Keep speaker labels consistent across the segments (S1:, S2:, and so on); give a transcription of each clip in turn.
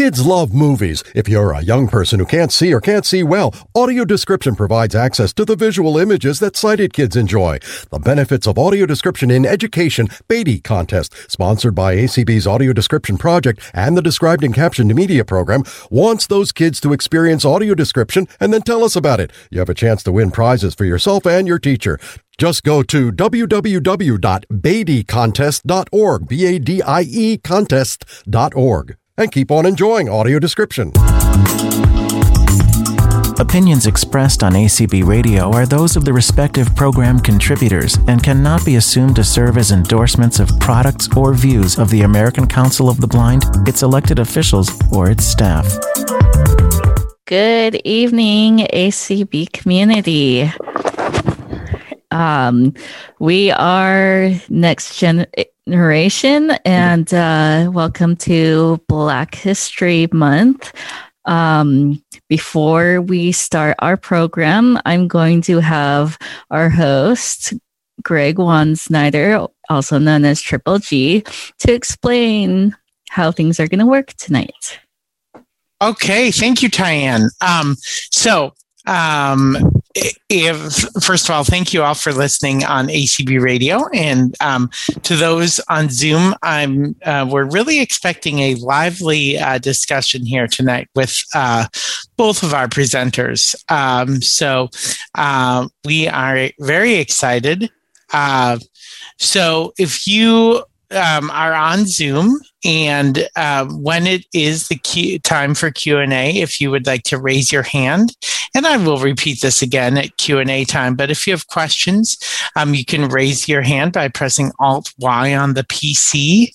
S1: Kids love movies. If you're a young person who can't see or can't see well, audio description provides access to the visual images that sighted kids enjoy. The benefits of audio description in education BADIE contest, sponsored by ACB's Audio Description Project and the Described and Captioned Media Program, wants those kids to experience audio description and then tell us about it. You have a chance to win prizes for yourself and your teacher. Just go to www.badiecontest.org, B-A-D-I-E contest.org and keep on enjoying audio description.
S2: Opinions expressed on ACB Radio are those of the respective program contributors and cannot be assumed to serve as endorsements of products or views of the American Council of the Blind, its elected officials, or its staff.
S3: Good evening, ACB community. Um, we are next gen narration and uh, welcome to Black History Month. Um, before we start our program, I'm going to have our host, Greg Juan Snyder, also known as Triple G, to explain how things are going to work tonight.
S4: Okay, thank you, Tyann. Um, so, um, if first of all, thank you all for listening on ACB Radio, and um, to those on Zoom, I'm uh, we're really expecting a lively uh, discussion here tonight with uh, both of our presenters. Um, so uh, we are very excited. Uh, so if you um, are on Zoom, and uh, when it is the Q- time for Q and A, if you would like to raise your hand, and I will repeat this again at Q and A time. But if you have questions, um, you can raise your hand by pressing Alt Y on the PC.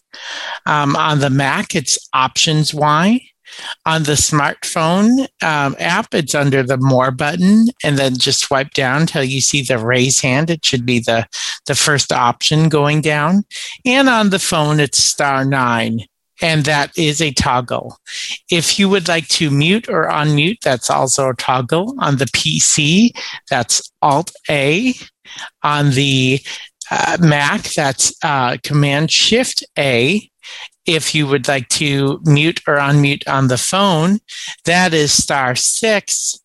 S4: Um, on the Mac, it's Options Y. On the smartphone um, app, it's under the More button, and then just swipe down until you see the raise hand. It should be the, the first option going down. And on the phone, it's star nine and that is a toggle. If you would like to mute or unmute, that's also a toggle. On the PC, that's Alt A. On the uh, Mac, that's uh, Command Shift A if you would like to mute or unmute on the phone, that is star six.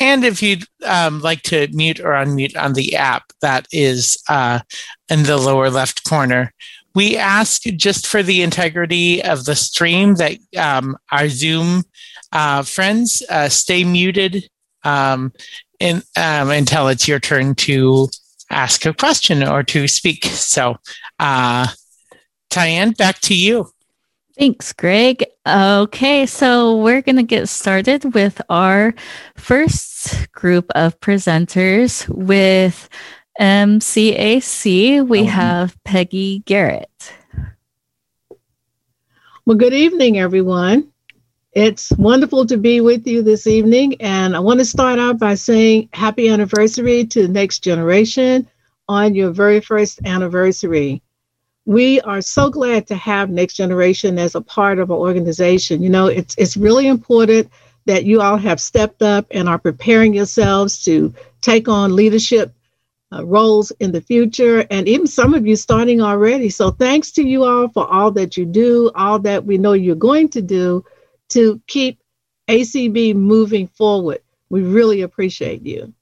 S4: And if you'd um, like to mute or unmute on the app, that is uh, in the lower left corner. We ask just for the integrity of the stream that um, our Zoom uh, friends uh, stay muted um, in, um, until it's your turn to ask a question or to speak. So, uh, Tyann, back to you.
S3: Thanks, Greg. Okay, so we're going to get started with our first group of presenters with MCAC. We oh, have Peggy Garrett.
S5: Well, good evening, everyone. It's wonderful to be with you this evening. And I want to start out by saying happy anniversary to the next generation on your very first anniversary we are so glad to have Next Generation as a part of our organization. You know, it's it's really important that you all have stepped up and are preparing yourselves to take on leadership uh, roles in the future, and even some of you starting already. So, thanks to you all for all that you do, all that we know you're going to do to keep ACB moving forward. We really appreciate you.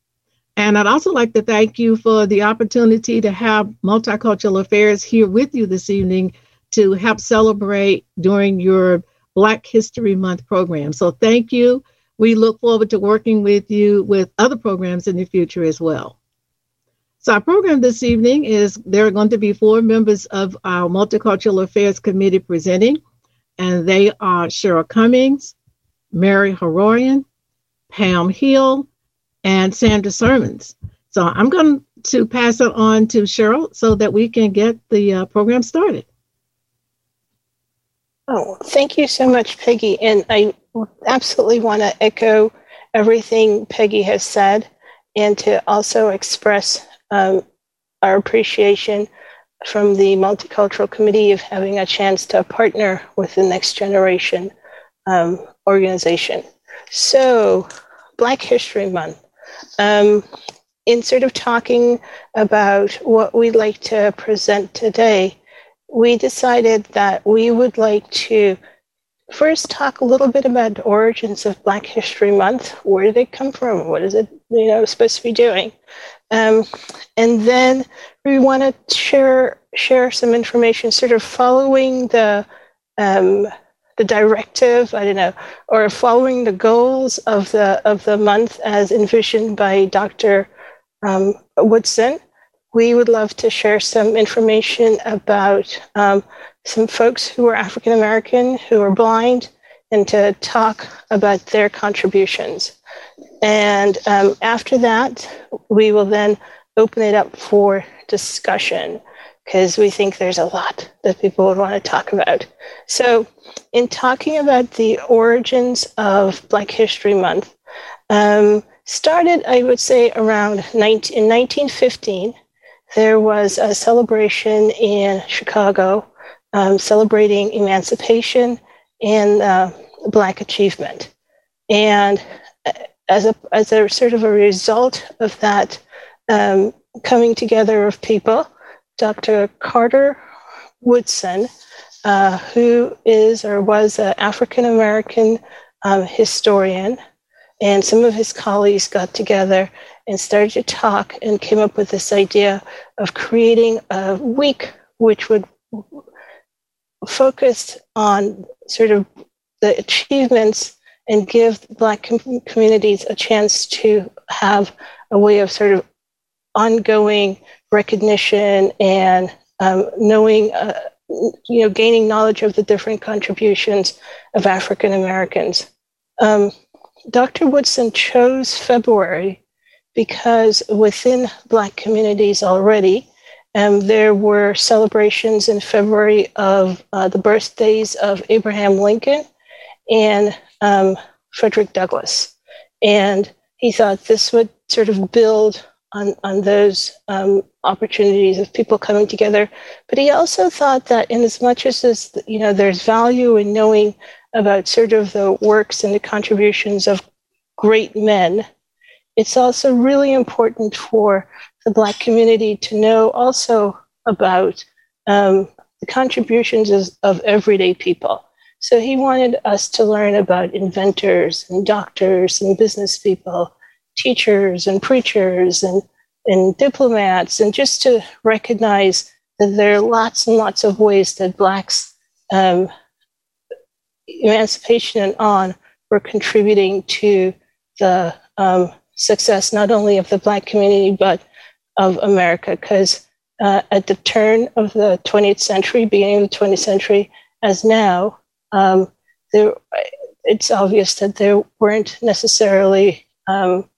S5: And I'd also like to thank you for the opportunity to have Multicultural Affairs here with you this evening to help celebrate during your Black History Month program. So thank you. We look forward to working with you with other programs in the future as well. So our program this evening is there are going to be four members of our Multicultural Affairs Committee presenting, and they are Cheryl Cummings, Mary Haroyan, Pam Hill, and Sandra Sermons. So I'm going to pass it on to Cheryl so that we can get the uh, program started.
S6: Oh, thank you so much, Peggy. And I absolutely want to echo everything Peggy has said and to also express um, our appreciation from the Multicultural Committee of having a chance to partner with the Next Generation um, organization. So, Black History Month um, in sort of talking about what we'd like to present today, we decided that we would like to first talk a little bit about the origins of Black History Month. Where did it come from? What is it, you know, supposed to be doing? Um, and then we want to share share some information, sort of following the um, the directive. I don't know, or following the goals of the of the month as envisioned by Dr. Um, Woodson. We would love to share some information about um, some folks who are African American, who are blind, and to talk about their contributions. And um, after that, we will then open it up for discussion because we think there's a lot that people would want to talk about. So, in talking about the origins of Black History Month, um, started, I would say, around 19, in 1915. There was a celebration in Chicago um, celebrating emancipation and uh, Black achievement. And uh, as a, as a sort of a result of that um, coming together of people, Dr. Carter Woodson, uh, who is or was an African American um, historian, and some of his colleagues got together and started to talk and came up with this idea of creating a week which would focus on sort of the achievements and give Black com- communities a chance to have a way of sort of ongoing recognition and um, knowing, uh, you know, gaining knowledge of the different contributions of African Americans. Um, Dr. Woodson chose February because within Black communities already, um, there were celebrations in February of uh, the birthdays of Abraham Lincoln and um, Frederick Douglass. And he thought this would sort of build on, on those um, opportunities of people coming together. But he also thought that in as much as this, you know, there's value in knowing about sort of the works and the contributions of great men, it's also really important for the Black community to know also about um, the contributions of everyday people. So he wanted us to learn about inventors and doctors and business people, teachers and preachers and, and diplomats, and just to recognize that there are lots and lots of ways that Blacks um, emancipation and on were contributing to the um, success not only of the Black community, but of America. Because uh, at the turn of the 20th century, beginning of the 20th century, as now, um, there, it's obvious that there weren't necessarily um,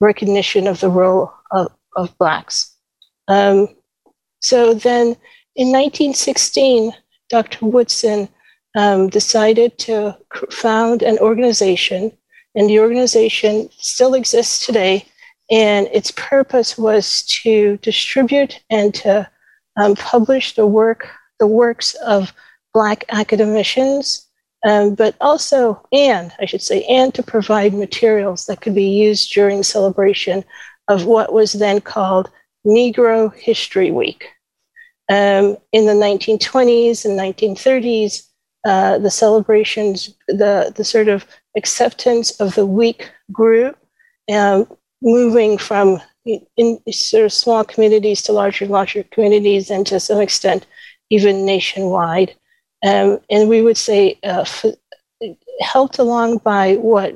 S6: recognition of the role of, of Blacks. Um, so then in 1916, Dr. Woodson um, decided to found an organization, and the organization still exists today. And its purpose was to distribute and to um, publish the work, the works of Black academicians, um, but also, and I should say, and to provide materials that could be used during celebration of what was then called Negro History Week. Um, in the 1920s and 1930s, uh, the celebrations, the, the sort of acceptance of the week grew, um, moving from in sort of small communities to larger and larger communities, and to some extent, even nationwide. Um, and we would say uh, f- helped along by what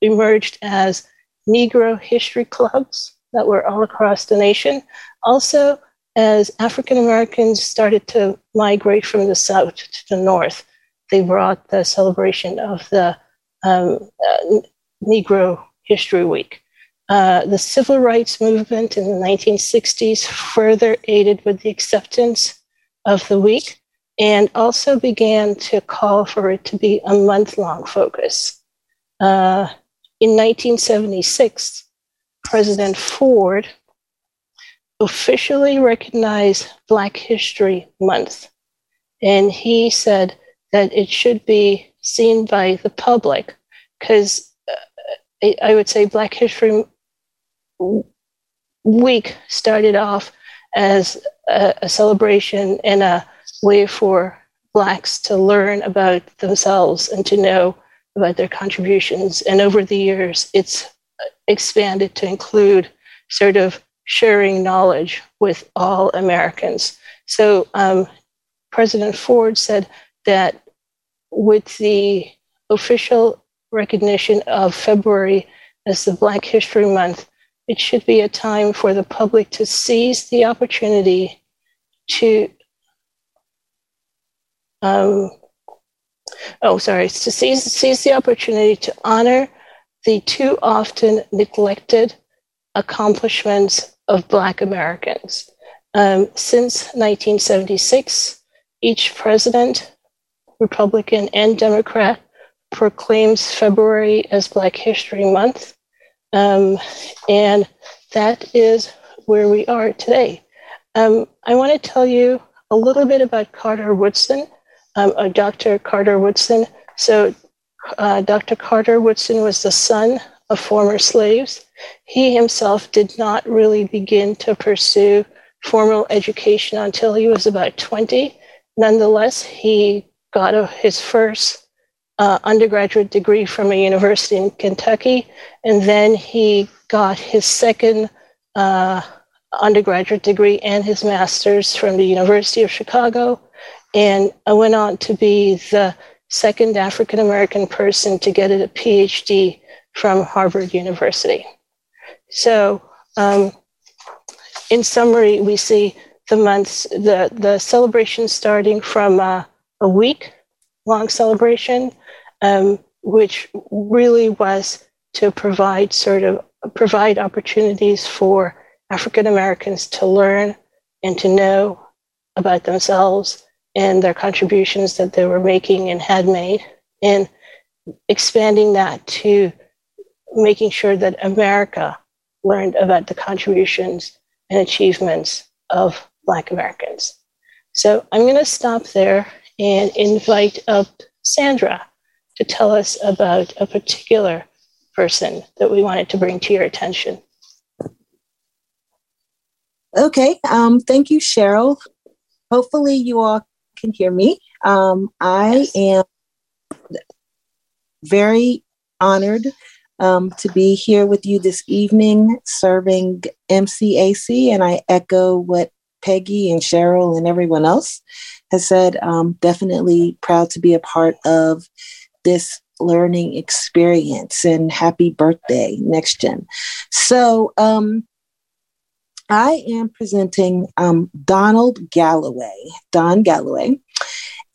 S6: emerged as Negro history clubs that were all across the nation. Also, as African Americans started to migrate from the south to the north, they brought the celebration of the um, uh, Negro History Week. Uh, the civil rights movement in the 1960s further aided with the acceptance of the week and also began to call for it to be a month long focus. Uh, in 1976, President Ford officially recognized Black History Month. And he said that it should be seen by the public because uh, I would say Black History Week started off as a, a celebration and a way for Blacks to learn about themselves and to know about their contributions. And over the years, it's expanded to include sort of sharing knowledge with all Americans. So um, President Ford said that with the official recognition of February as the Black History Month, it should be a time for the public to seize the opportunity to um, oh sorry. To seize, seize the opportunity to honor the too often neglected accomplishments of black americans. Um, since 1976 each president republican and democrat proclaims february as black history month. Um, and that is where we are today. Um, I want to tell you a little bit about Carter Woodson, um, uh, Dr. Carter Woodson. So, uh, Dr. Carter Woodson was the son of former slaves. He himself did not really begin to pursue formal education until he was about 20. Nonetheless, he got a, his first uh, undergraduate degree from a university in Kentucky, and then he got his second uh, undergraduate degree and his master's from the University of Chicago, and I went on to be the second African American person to get a PhD from Harvard University. So, um, in summary, we see the months, the, the celebration starting from uh, a week long celebration um, which really was to provide sort of provide opportunities for African Americans to learn and to know about themselves and their contributions that they were making and had made, and expanding that to making sure that America learned about the contributions and achievements of Black Americans. So I'm going to stop there and invite up Sandra to tell us about a particular person that we wanted to bring to your attention.
S7: Okay, um, thank you, Cheryl. Hopefully, you all can hear me. Um, I am very honored um, to be here with you this evening serving MCAC, and I echo what Peggy and Cheryl and everyone else has said. Um, definitely proud to be a part of this learning experience and happy birthday next gen so um, i am presenting um, donald galloway don galloway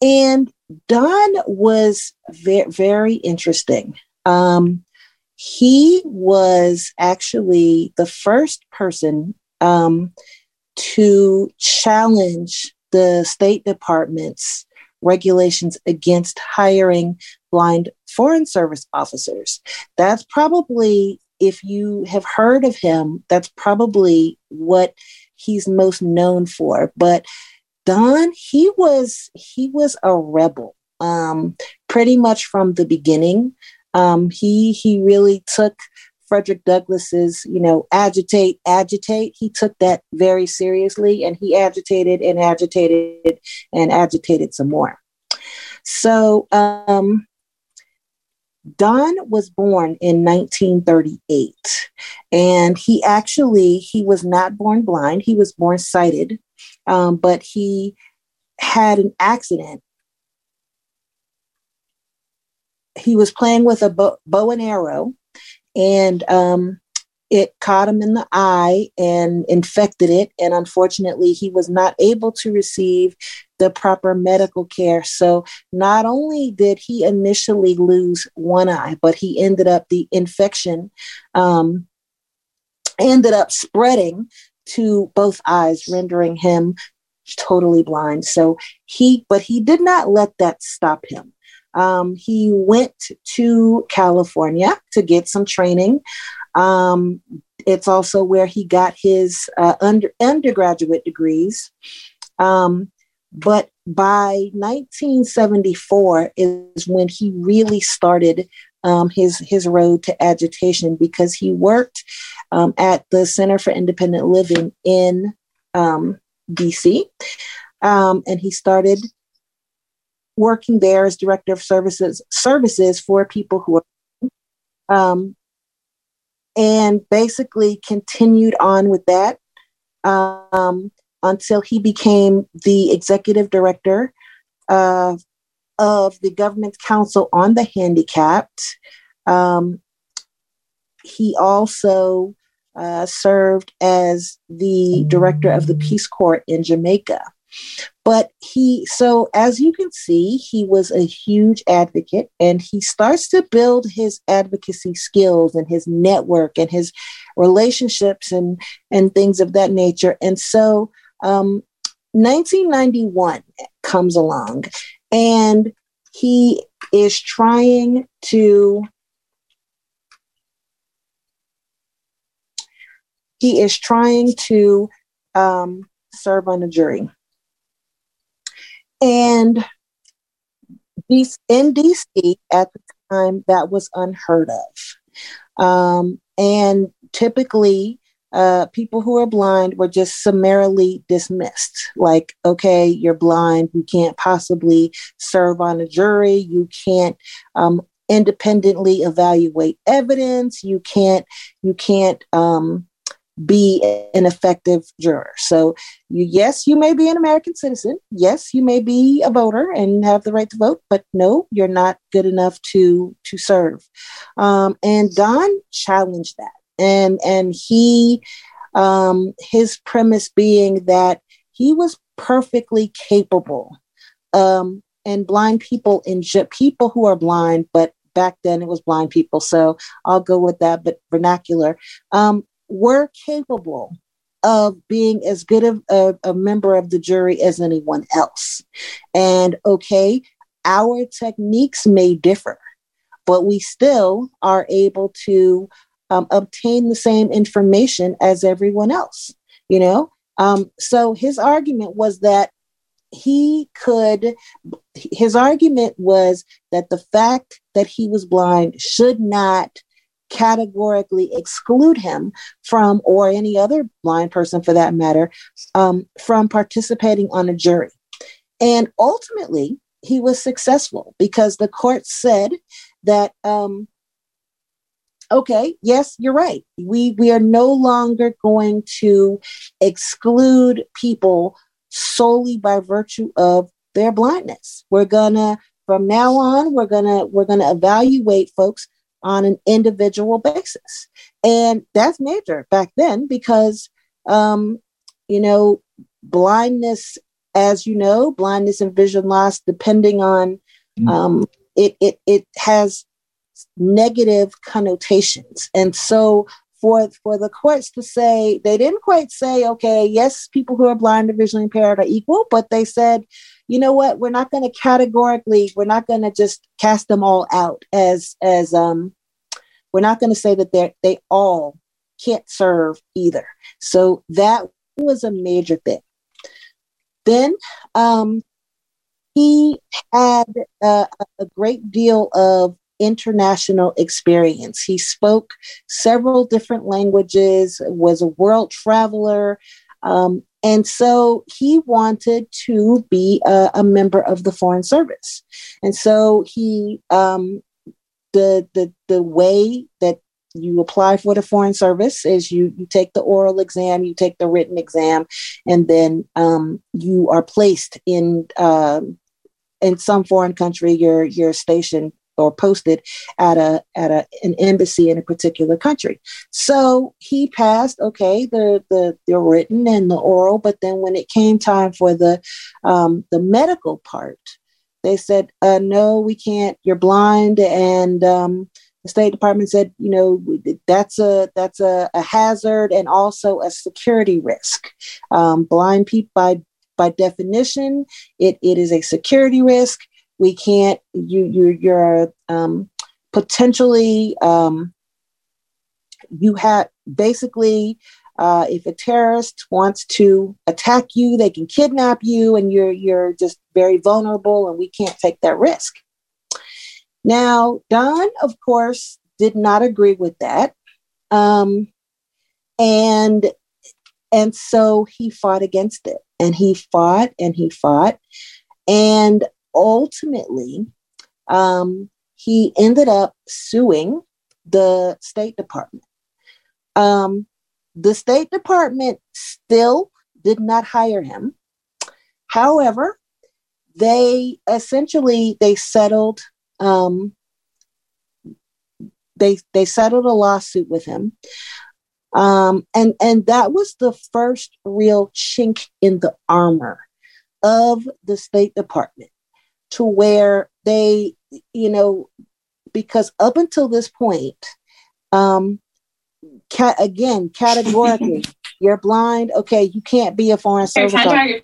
S7: and don was very very interesting um, he was actually the first person um, to challenge the state department's regulations against hiring blind foreign service officers. That's probably, if you have heard of him, that's probably what he's most known for. But Don, he was he was a rebel, um, pretty much from the beginning. Um, he he really took Frederick Douglass's, you know, agitate, agitate. He took that very seriously, and he agitated and agitated and agitated some more. So um, Don was born in 1938 and he actually he was not born blind he was born sighted um, but he had an accident he was playing with a bow, bow and arrow and um, it caught him in the eye and infected it. And unfortunately, he was not able to receive the proper medical care. So not only did he initially lose one eye, but he ended up, the infection um, ended up spreading to both eyes, rendering him totally blind. So he, but he did not let that stop him. Um, he went to California to get some training. Um, it's also where he got his uh, under, undergraduate degrees. Um, but by 1974 is when he really started um, his his road to agitation because he worked um, at the Center for Independent Living in um, DC, um, and he started working there as director of services services for people who are um, and basically continued on with that. Um, until he became the executive director of the government council on the handicapped um, he also uh, served as the director of the Peace Corps in Jamaica. But he, so as you can see, he was a huge advocate and he starts to build his advocacy skills and his network and his relationships and, and things of that nature. And so um, 1991 comes along and he is trying to he is trying to um, serve on a jury. And in DC at the time, that was unheard of. Um, and typically, uh, people who are blind were just summarily dismissed. Like, okay, you're blind, you can't possibly serve on a jury, you can't um, independently evaluate evidence, you can't, you can't um, be an effective juror. So, you, yes, you may be an American citizen. Yes, you may be a voter and have the right to vote, but no, you're not good enough to to serve. Um, and Don challenged that, and and he um, his premise being that he was perfectly capable. Um, and blind people in people who are blind, but back then it was blind people. So I'll go with that, but vernacular. Um, were capable of being as good of a, a, member of the jury as anyone else. And okay, our techniques may differ, but we still are able to um, obtain the same information as everyone else, you know? Um, so his argument was that he could, his argument was that the fact that he was blind should not categorically exclude him from, or any other blind person for that matter, um, from participating on a jury. And ultimately, he was successful because the court said that, um, okay, yes, you're right. We, we are no longer going to exclude people solely by virtue of their blindness. We're gonna from now on we're gonna we're gonna evaluate folks on an individual basis. And that's major back then because, um, you know, blindness, as you know, blindness and vision loss, depending on mm-hmm. um, it, it, it has negative connotations. And so for, for the courts to say, they didn't quite say, okay, yes, people who are blind or visually impaired are equal, but they said, you know what we're not going to categorically we're not going to just cast them all out as as um we're not going to say that they they all can't serve either so that was a major thing then um he had a, a great deal of international experience. He spoke several different languages, was a world traveler, um, and so he wanted to be a, a, member of the Foreign Service. And so he, um, the, the, the way that you apply for the Foreign Service is you, you take the oral exam, you take the written exam, and then um, you are placed in, um, in some foreign country, you're, you're stationed or posted at a at a, an embassy in a particular country. So he passed okay the the the written and the oral, but then when it came time for the um, the medical part, they said uh, no, we can't. You're blind, and um, the State Department said you know that's a that's a, a hazard and also a security risk. Um, blind people by by definition, it, it is a security risk we can't you you you're um, potentially um, you have basically uh, if a terrorist wants to attack you they can kidnap you and you're you're just very vulnerable and we can't take that risk. Now don of course did not agree with that um, and and so he fought against it and he fought and he fought and ultimately, um, he ended up suing the State Department. Um, the State Department still did not hire him. However, they essentially they settled um, they they settled a lawsuit with him um, and and that was the first real chink in the armor of the state department to where they you know because up until this point um ca- again categorically you're blind okay you can't be a foreign service officer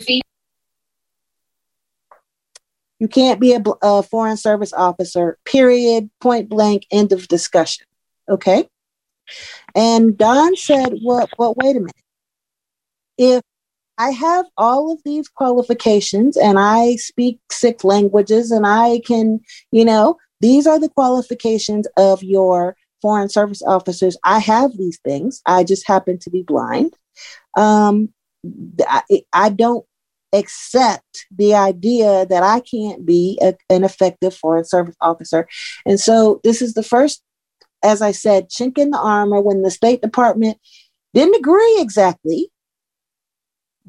S7: you can't be a, a foreign service officer, period, point blank, end of discussion. Okay. And Don said, well, well, wait a minute. If I have all of these qualifications and I speak six languages and I can, you know, these are the qualifications of your foreign service officers. I have these things. I just happen to be blind. Um, I, I don't accept the idea that I can't be a, an effective foreign service officer. And so this is the first, as I said, chink in the armor when the State Department didn't agree exactly,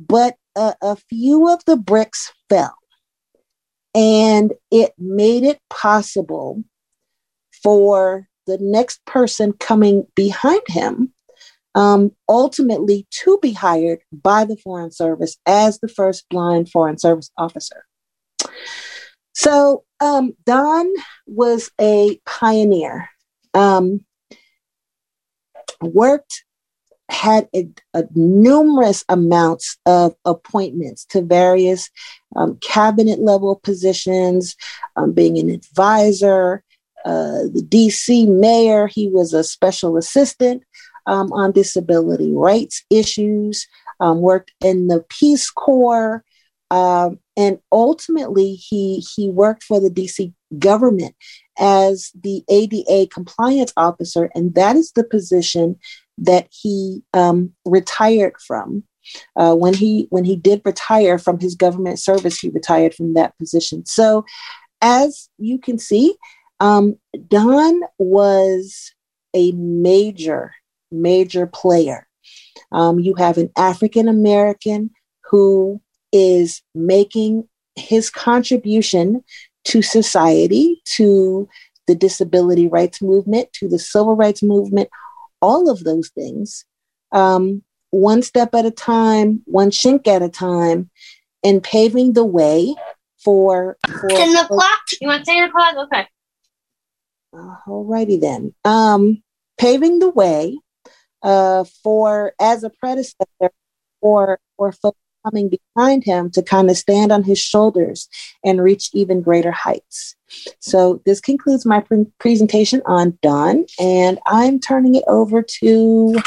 S7: but a, a few of the bricks fell. And it made it possible for the next person coming behind him um, ultimately to be hired by the Foreign Service as the first blind Foreign Service officer. So um, Don was a pioneer, um, worked, had a, a numerous amounts of appointments to various um, cabinet level positions, um, being an advisor, uh, the DC mayor, he was a special assistant um, on disability rights issues, um, worked in the Peace Corps, um, and ultimately he he worked for the DC government as the ADA compliance officer, and that is the position that he um, retired from. Uh, when he when he did retire from his government service, he retired from that position. So, as you can see, um, Don was a major major player. Um, you have an African American who is making his contribution to society, to the disability rights movement, to the civil rights movement, all of those things, um, one step at a time, one chink at a time, and paving the way for. for
S8: 10 o'clock? You want 10 o'clock? Okay.
S7: Uh, alrighty then. Um, paving the way uh, for as a predecessor for for folks coming behind him to kind of stand on his shoulders and reach even greater heights. So this concludes my pre- presentation on Don, and I'm turning it over to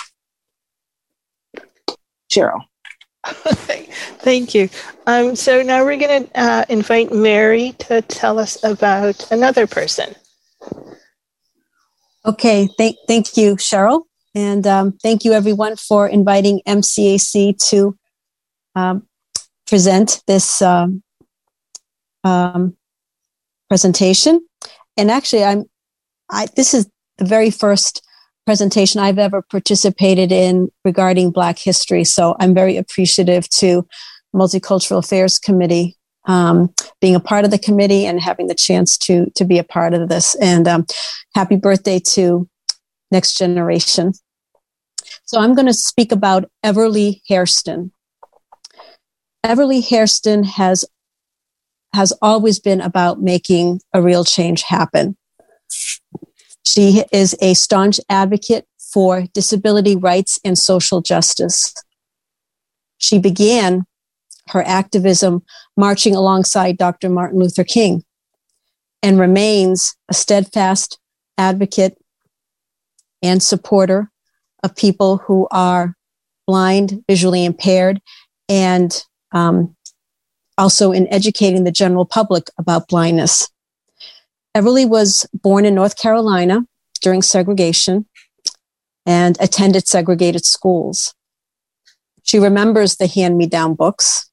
S7: Cheryl.
S6: Thank you. Um, so now we're going to uh, invite Mary to tell us about another person.
S9: Okay, thank, thank you, Cheryl. And um, thank you, everyone, for inviting MCAC to um, present this um, um, presentation. And actually, I'm I, this is the very first presentation I've ever participated in regarding Black history. So I'm very appreciative to Multicultural Affairs Committee um, being a part of the committee and having the chance to to be a part of this. And um, happy birthday to Next Generation. So I'm going to speak about Ever Lee Hairston. Ever Lee Hairston has has always been about making a real change happen. She is a staunch advocate for disability rights and social justice. She began her activism marching alongside Dr. Martin Luther King and remains a steadfast advocate and supporter of people who are blind, visually impaired, and um, also in educating the general public about blindness. Ever Lee was born in North Carolina during segregation and attended segregated schools. She remembers the hand me down books.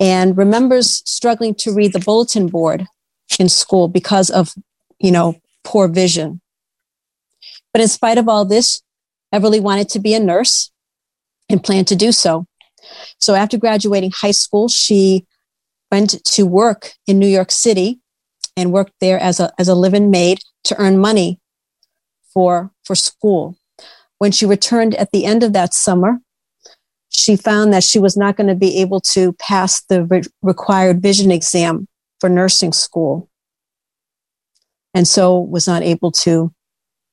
S9: and remembers struggling to read the bulletin board in school because of, you know, poor vision. But in spite of all this, Ever Lee wanted to be a nurse and planned to do so. So after graduating high school, she went to work in New York City and worked there as a, as a live-in maid to earn money for, for school. When she returned at the end of that summer, she found that she was not going to be able to pass the re- required vision exam for nursing school. And so was not able to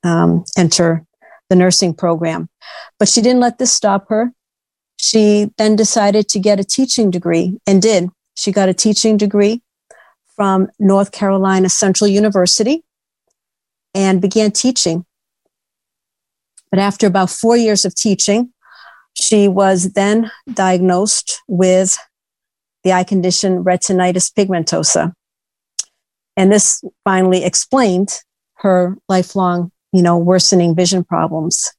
S9: um, enter the nursing program. But she didn't let this stop her. She then decided to get a teaching degree and did. She got a teaching degree from North Carolina Central University and began teaching. But after about four years of teaching, she was then diagnosed with the eye condition retinitis pigmentosa. And this finally explained her lifelong, you know, worsening vision problems.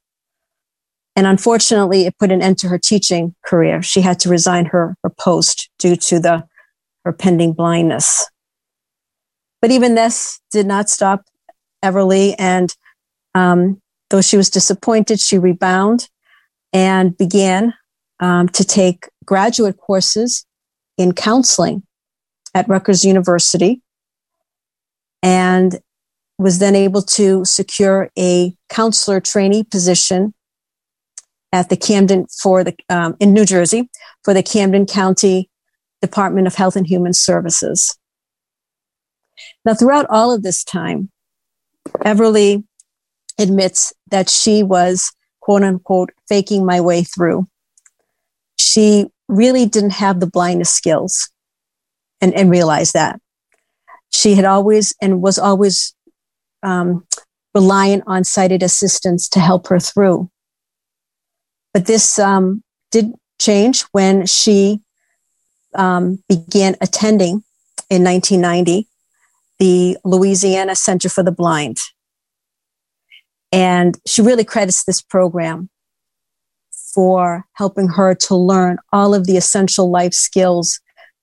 S9: And unfortunately, it put an end to her teaching career. She had to resign her, her post due to the, her pending blindness. But even this did not stop Ever Lee. And um, though she was disappointed, she rebounded and began um, to take graduate courses in counseling at Rutgers University and was then able to secure a counselor trainee position at the Camden for the um, in New Jersey for the Camden County Department of Health and Human Services. Now, throughout all of this time, Ever Lee admits that she was quote unquote faking my way through. She really didn't have the blindness skills and, and realized that. She had always and was always um, reliant on sighted assistance to help her through. But this um, did change when she um, began attending in 1990 the Louisiana Center for the Blind. And she really credits this program for helping her to learn all of the essential life skills,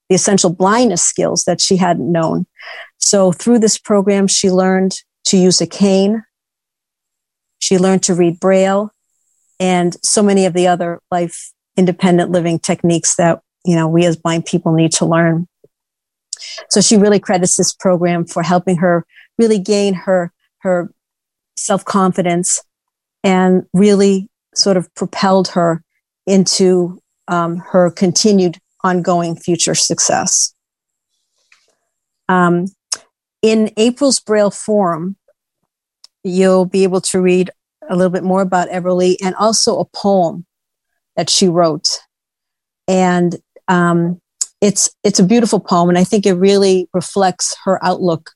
S9: the essential blindness skills that she hadn't known. So through this program, she learned to use a cane. She learned to read Braille and so many of the other life independent living techniques that, you know, we as blind people need to learn. So she really credits this program for helping her really gain her, her self confidence and really sort of propelled her into um, her continued ongoing future success. Um, in April's Braille Forum, you'll be able to read a little bit more about Ever Lee and also a poem that she wrote. And um, it's it's a beautiful poem, and I think it really reflects her outlook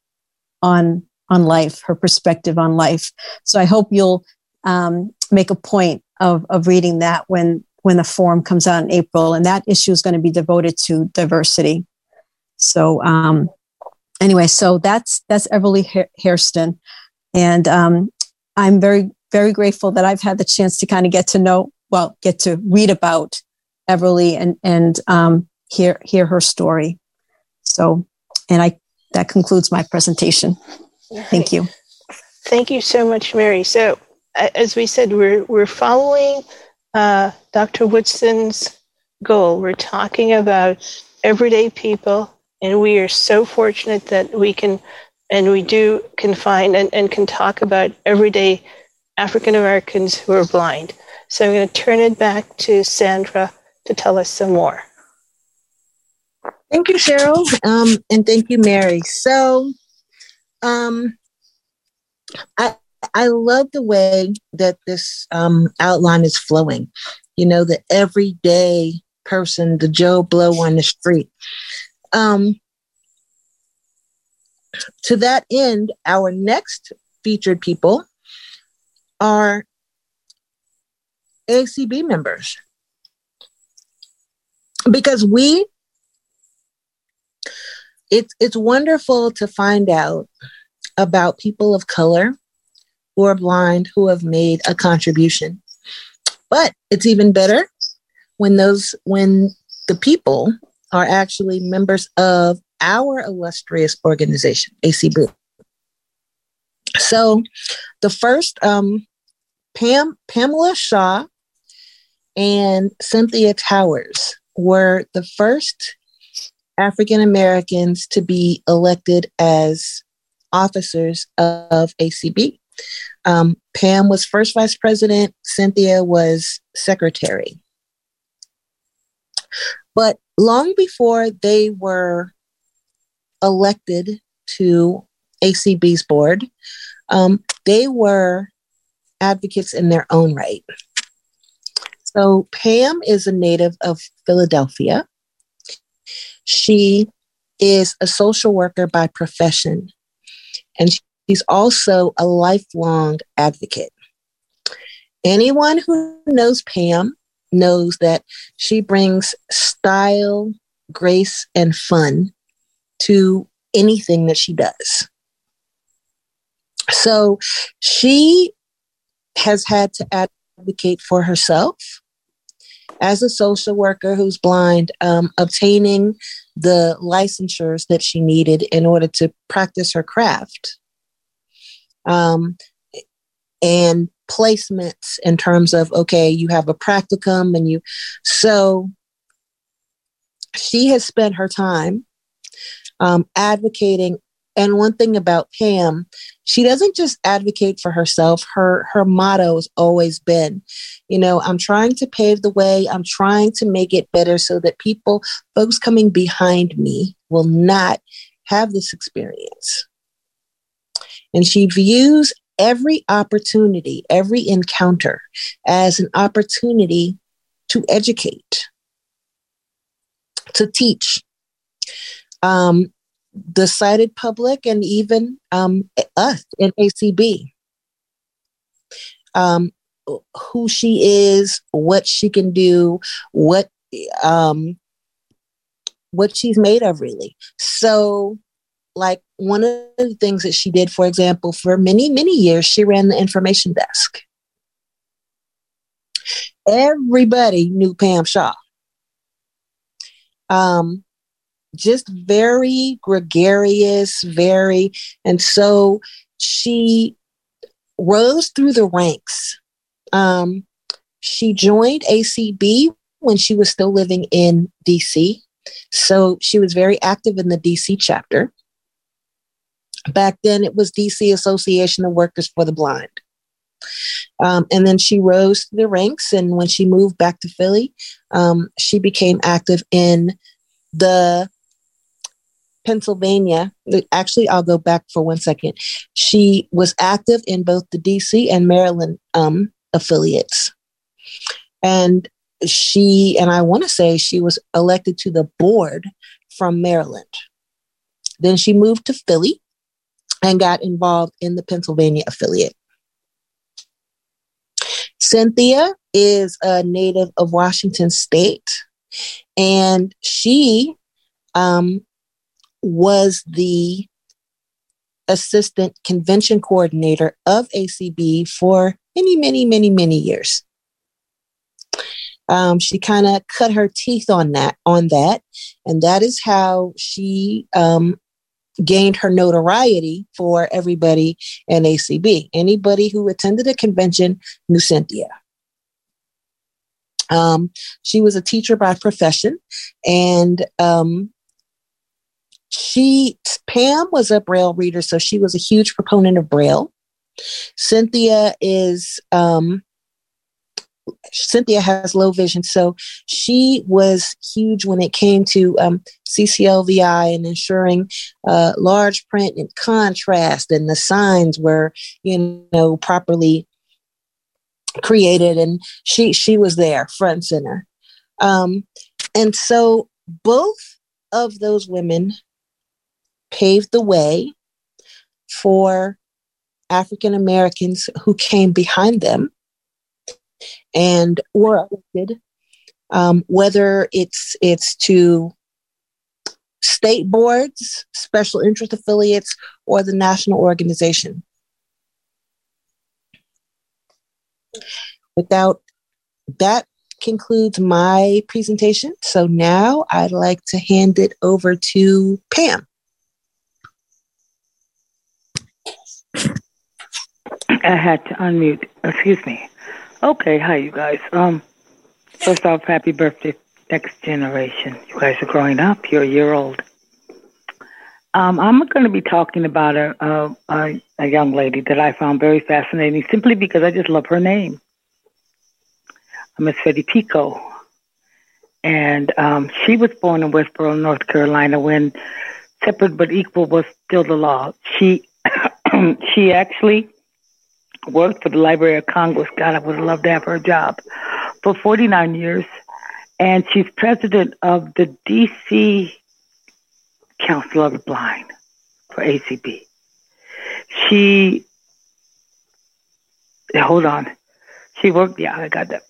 S9: on on life, her perspective on life. So I hope you'll um, make a point of, of reading that when, when the forum comes out in April. And that issue is going to be devoted to diversity. So um, anyway, so that's, that's Ever Lee Hairston. And um, I'm very, very grateful that I've had the chance to kind of get to know, well, get to read about Ever Lee and, and um, hear, hear her story. So, and I, that concludes my presentation. Thank you.
S6: Thank you so much, Mary. So, as we said, we're we're following uh, Dr. Woodson's goal. We're talking about everyday people, and we are so fortunate that we can, and we do can find and, and can talk about everyday African Americans who are blind. So I'm going to turn it back to Sandra to tell us some more.
S7: Thank you, Cheryl, um, and thank you, Mary. So um, I I love the way that this um, outline is flowing. You know, the everyday person, the Joe Blow on the street. Um, to that end, our next featured people are ACB members. Because we, it's, it's wonderful to find out about people of color who are blind who have made a contribution. But it's even better when those when the people are actually members of our illustrious organization, ACB. So the first, um, Pam, Pamela Shaw and Cynthia Towers were the first African Americans to be elected as officers of ACB. Um, Pam was first vice president, Cynthia was secretary. But long before they were elected to ACB's board, um, they were advocates in their own right. So Pam is a native of Philadelphia. She is a social worker by profession, and she's also a lifelong advocate. Anyone who knows Pam knows that she brings style, grace, and fun to anything that she does. So she has had to advocate for herself as a social worker who's blind, um, obtaining the licensures that she needed in order to practice her craft. Um, and placements in terms of, okay, you have a practicum and you, so she has spent her time um, advocating and one thing about Pam, she doesn't just advocate for herself. Her her motto has always been, you know, I'm trying to pave the way. I'm trying to make it better so that people, folks coming behind me, will not have this experience. And she views every opportunity, every encounter as an opportunity to educate, to teach. Um, the sighted public and even um, us in ACB. Um, who she is, what she can do, what um, what she's made of, really. So, like one of the things that she did, for example, for many many years, she ran the information desk. Everybody knew Pam Shaw. Um, just very gregarious, very, and so she rose through the ranks. Um, she joined ACB when she was still living in DC. So she was very active in the DC chapter. Back then, it was DC Association of Workers for the Blind. Um, and then she rose through the ranks. And when she moved back to Philly, um, she became active in the Pennsylvania, actually, I'll go back for one second. She was active in both the DC and Maryland um, affiliates. And she, and I want to say she was elected to the board from Maryland. Then she moved to Philly and got involved in the Pennsylvania affiliate. Cynthia is a native of Washington State, and she um, was the assistant convention coordinator of ACB for many, many, many, many years. Um, she kind of cut her teeth on that, on that, and that is how she um, gained her notoriety for everybody in ACB. Anybody who attended a convention knew Cynthia. Um, she was a teacher by profession, and um, she Pam was a Braille reader, so she was a huge proponent of Braille. Cynthia is um, Cynthia has low vision, so she was huge when it came to um, CCLVI and ensuring uh, large print and contrast, and the signs were, you know, properly created. And she she was there, front and center. Um, and so both of those women paved the way for African Americans who came behind them and were elected, um, whether it's it's to state boards, special interest affiliates, or the national organization. Without that concludes my presentation. So now I'd like to hand it over to Pam.
S10: I had to unmute. Excuse me. Okay, hi you guys. Um, first off, happy birthday, next generation. You guys are growing up. You're a year old. Um, I'm going to be talking about a, a, a young lady that I found very fascinating, simply because I just love her name. Miss Betty Pico, and um, she was born in Westboro, North Carolina, when separate but equal was still the law. She she actually worked for the Library of Congress. God, I would have loved to have her job for 49 years. And she's president of the DC Council of the Blind for ACB. She, hold on. She worked, yeah, I got that.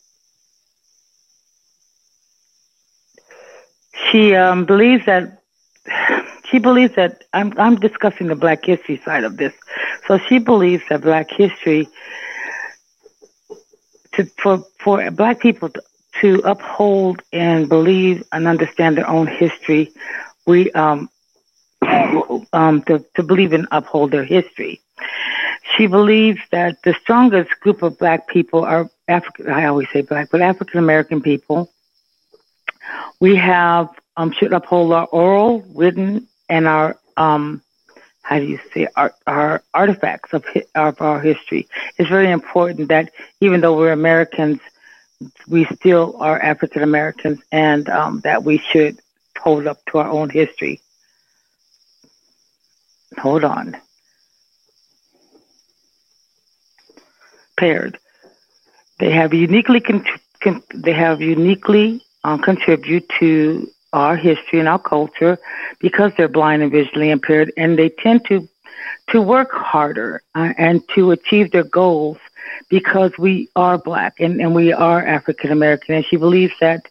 S10: She um, believes that she believes that I'm I'm discussing the Black history side of this. So she believes that Black history to for for Black people to, to uphold and believe and understand their own history, we um um to, to believe and uphold their history. She believes that the strongest group of black people are African I always say black, but African American people. We have um should uphold our oral, written, and our um how do you say our, our artifacts of, of our history. It's very important that even though we're Americans, we still are African Americans, and um, that we should hold up to our own history. Hold on. Paired. They have uniquely con- con- they have uniquely um, contribute to our history and our culture because they're blind and visually impaired, and they tend to to work harder uh, and to achieve their goals because we are black and, and we are African American. And she believes that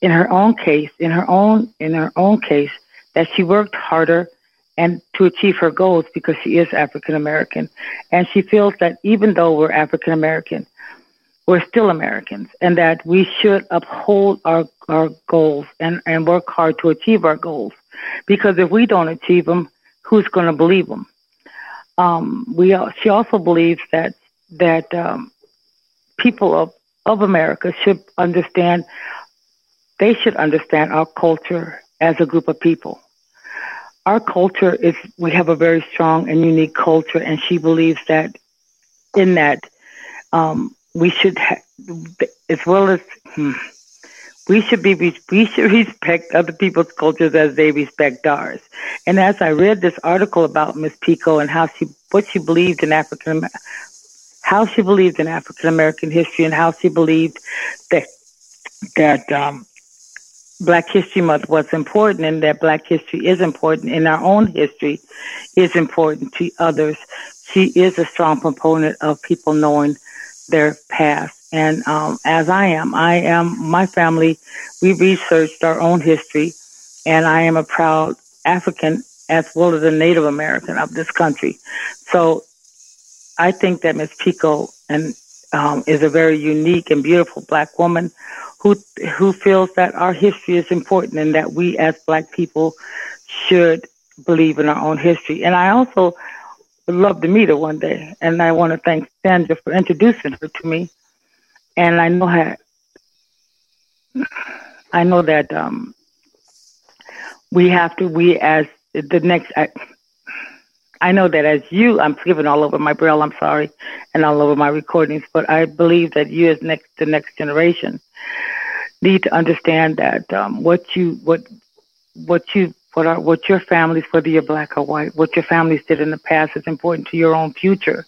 S10: in her own case, in her own in her own case, that she worked harder and to achieve her goals because she is African American. And she feels that even though we're African American, we're still Americans and that we should uphold our, our goals and, and work hard to achieve our goals. Because if we don't achieve them, who's going to believe them? Um, we, she also believes that, that um, people of, of America should understand, they should understand our culture as a group of people. Our culture is, we have a very strong and unique culture, and she believes that in that um, we should, ha- as well as hmm, we should be, we should respect other people's cultures as they respect ours. And as I read this article about Miss Pico and how she, what she believed in African, how she believed in African American history and how she believed that that um, Black History Month was important and that Black history is important and our own history is important to others. She is a strong proponent of people knowing their past. And um, as I am, I am my family. We researched our own history, and I am a proud African as well as a Native American of this country. So I think that Ms. Pico and um, is a very unique and beautiful Black woman who who feels that our history is important and that we as Black people should believe in our own history. And I also would love to meet her one day. And I want to thank Sandra for introducing her to me. And I know how, I know that um, we have to, we as the next, I, I know that as you, I'm skipping all over my braille, I'm sorry, and all over my recordings, but I believe that you as next, the next generation need to understand that um, what you, what, what you what are what your families, whether you're black or white, what your families did in the past is important to your own future,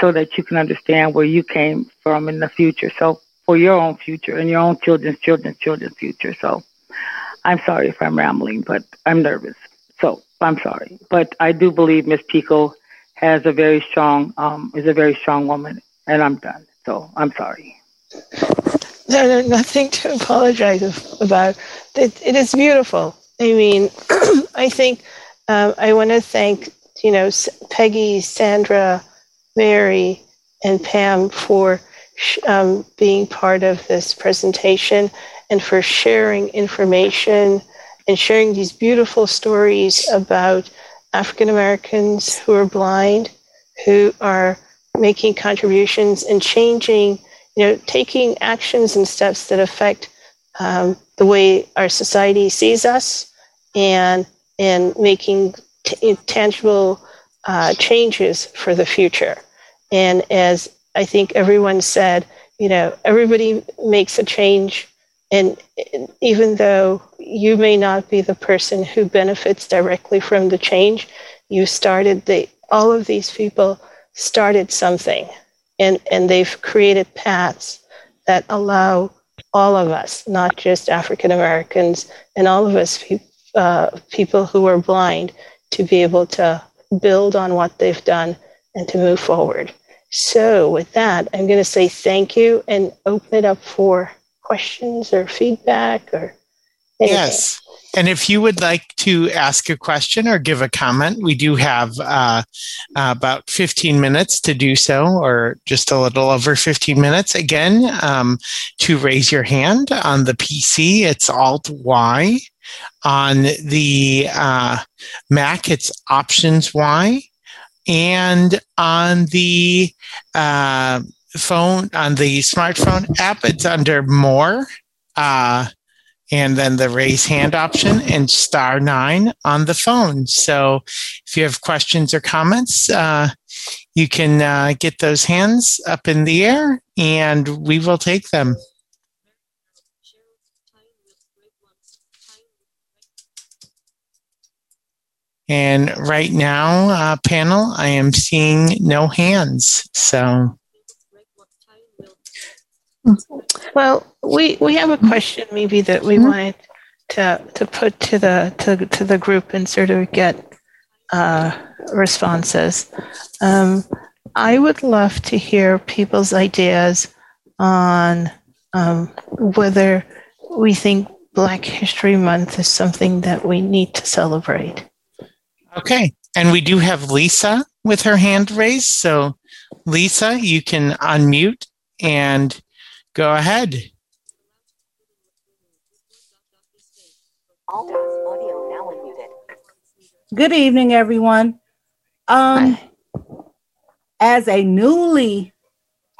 S10: so that you can understand where you came from in the future. So for your own future and your own children's children's children's future. So I'm sorry if I'm rambling, but I'm nervous. So I'm sorry, but I do believe Miss Pico has a very strong um, is a very strong woman, and I'm done. So I'm sorry.
S6: No, no, nothing to apologize about. It, it is beautiful. I mean, I think um, I want to thank, you know, Peggy, Sandra, Mary, and Pam for um, being part of this presentation and for sharing information and sharing these beautiful stories about African Americans who are blind, who are making contributions and changing, you know, taking actions and steps that affect um, the way our society sees us and and making t- tangible uh, changes for the future. And as I think everyone said, you know, everybody makes a change. And even though you may not be the person who benefits directly from the change, you started the, all of these people started something and, and they've created paths that allow all of us, not just African Americans, and all of us, uh, people who are blind, to be able to build on what they've done and to move forward. So, with that, I'm going to say thank you and open it up for questions or feedback or anything.
S4: Yes. And if you would like to ask a question or give a comment, we do have uh, uh, about 15 minutes to do so, or just a little over 15 minutes. Again, um, to raise your hand on the PC, it's Alt Y. On the uh, Mac, it's Options Y. And on the uh, phone, on the smartphone app, it's under More. And then the raise hand option and star nine on the phone. So if you have questions or comments, uh, you can uh, get those hands up in the air and we will take them. And right now, uh, panel, I am seeing no hands. So.
S6: Well, we we have a question maybe that we mm-hmm. wanted to to put to the to to the group and sort of get uh, responses. Um, I would love to hear people's ideas on um, whether we think Black History Month is something that we need to celebrate.
S4: Okay, and we do have Lisa with her hand raised. So, Lisa, you can unmute and Go ahead.
S11: Good evening, everyone. Um, as a newly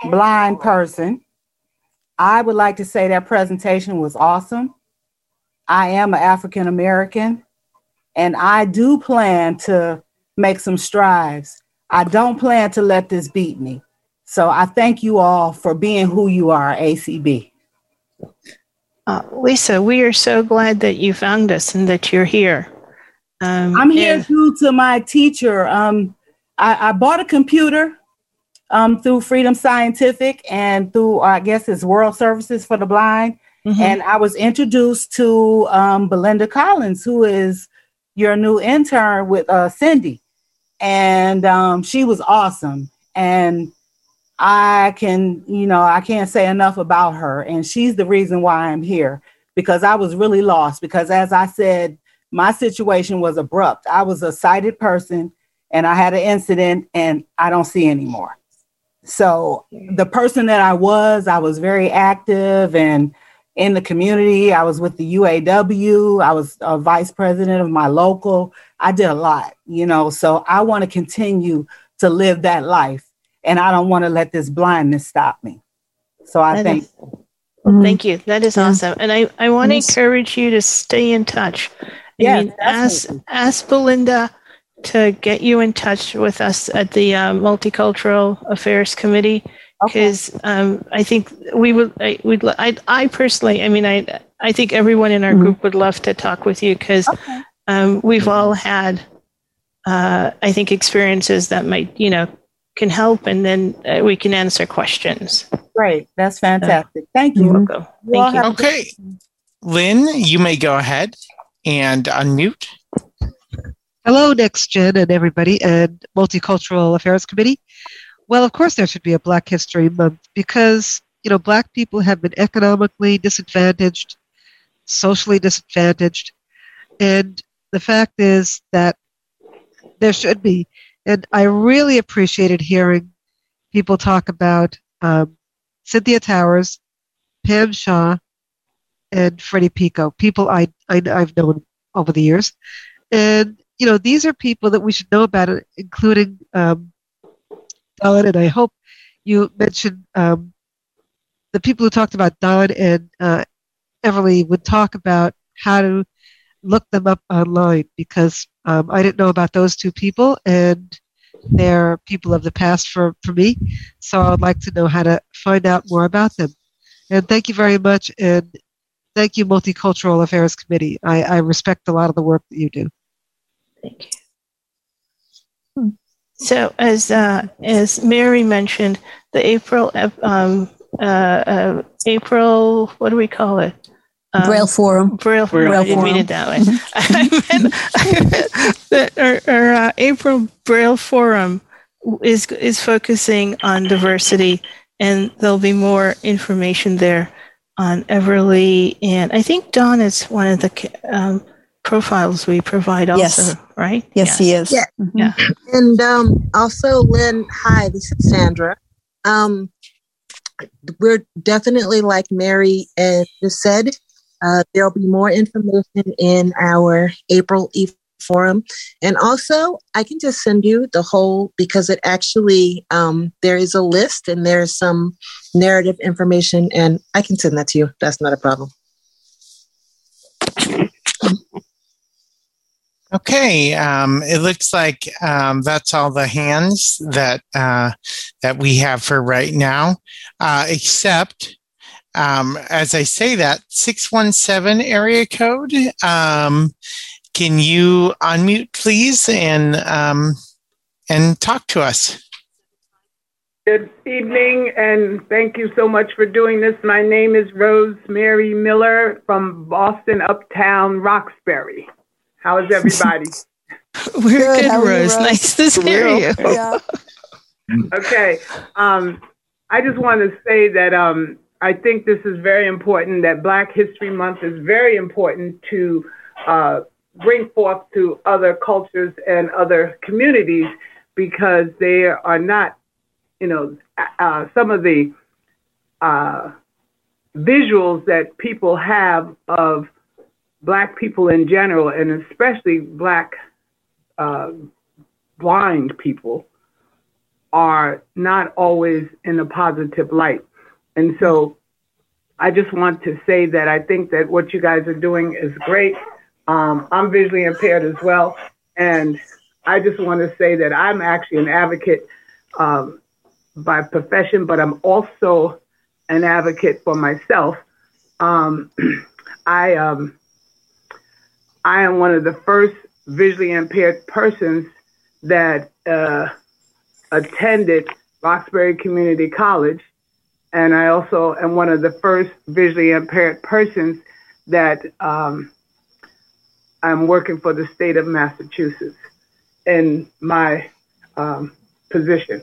S11: blind person, I would like to say that presentation was awesome. I am an African American, and I do plan to make some strides. I don't plan to let this beat me. So I thank you all for being who you are, ACB.
S6: Uh, Lisa, we are so glad that you found us and that you're here.
S11: Um, I'm here and- due to my teacher. Um, I, I, bought a computer um, through Freedom Scientific and through, I guess, it's World Services for the Blind. Mm-hmm. And I was introduced to um, Belinda Collins, who is your new intern with uh, Cindy. And um, she was awesome. And I can, you know, I can't say enough about her. And she's the reason why I'm here because I was really lost. Because as I said, my situation was abrupt. I was a sighted person and I had an incident and I don't see anymore. So the person that I was, I was very active and in the community. I was with the UAW. I was a vice president of my local. I did a lot, you know. So I want to continue to live that life and I don't want to let this blindness stop me. So I that think. Is,
S6: mm-hmm. Thank you. That is awesome. And I, I want to encourage you to stay in touch. I
S11: yeah, mean, ask,
S6: ask Belinda to get you in touch with us at the uh, Multicultural Affairs Committee because okay. um, I think we would, I, would, I, I personally, I mean, I, I think everyone in our mm-hmm. group would love to talk with you because okay. um, we've all had, uh, I think, experiences that might, you know, can help and then uh, we can answer questions.
S11: Great. That's fantastic. Thank you.
S6: welcome. Thank you.
S4: Okay. Lynn, you may go ahead and unmute.
S12: Hello, Next Gen and everybody and Multicultural Affairs Committee. Well, of course, there should be a Black History Month because, you know, Black people have been economically disadvantaged, socially disadvantaged. And the fact is that there should be and I really appreciated hearing people talk about um, Cynthia Towers, Pam Shaw, and Freddie Pico, people I, I, I've known over the years. And, you know, these are people that we should know about, including um, and I hope you mentioned um, the people who talked about Dawn and uh, Ever Lee would talk about how to look them up online because um, I didn't know about those two people and they're people of the past for, for me. So I would like to know how to find out more about them. And thank you very much. And thank you, Multicultural Affairs Committee. I, I respect a lot of the work that you do.
S6: Thank you. So, as uh, as Mary mentioned, the April um, uh, uh, April what do we call it?
S9: Um, Braille Forum.
S6: Braille, Braille, Braille I didn't mean it that way. Mm-hmm. our, our uh, April Braille Forum is is focusing on diversity, and there'll be more information there on Ever Lee, and I think Don is one of the um, profiles we provide also,
S9: yes.
S6: right?
S9: Yes, he is.
S7: Yeah.
S9: Mm-hmm.
S6: Yeah.
S7: And um, also, Lynn, hi, this is Sandra. Um, we're definitely like Mary uh, just said, uh, there'll be more information in our April E forum. And also, I can just send you the whole because it actually, um, there is a list and there's some narrative information, and I can send that to you. That's not a problem.
S4: Okay, um, it looks like um, that's all the hands that uh, that we have for right now, uh, except um, as I say that, 617 area code. Um, can you unmute, please, and um, and talk to us?
S13: Good evening, and thank you so much for doing this. My name is Rosemary Miller from Boston Uptown Roxbury. How is everybody?
S6: We're good, good Rose. Nice to hear you.
S13: Yeah. okay. Um, I just want to say that um, I think this is very important, that Black History Month is very important to uh, bring forth to other cultures and other communities because they are not, you know, uh, some of the uh, visuals that people have of Black people in general, and especially Black uh, blind people, are not always in a positive light. And so I just want to say that I think that what you guys are doing is great. Um, I'm visually impaired as well. And I just want to say that I'm actually an advocate um, by profession, but I'm also an advocate for myself. Um, I um, I am one of the first visually impaired persons that uh, attended Roxbury Community College and I also am one of the first visually impaired persons that um, I'm working for the state of Massachusetts in my um, position.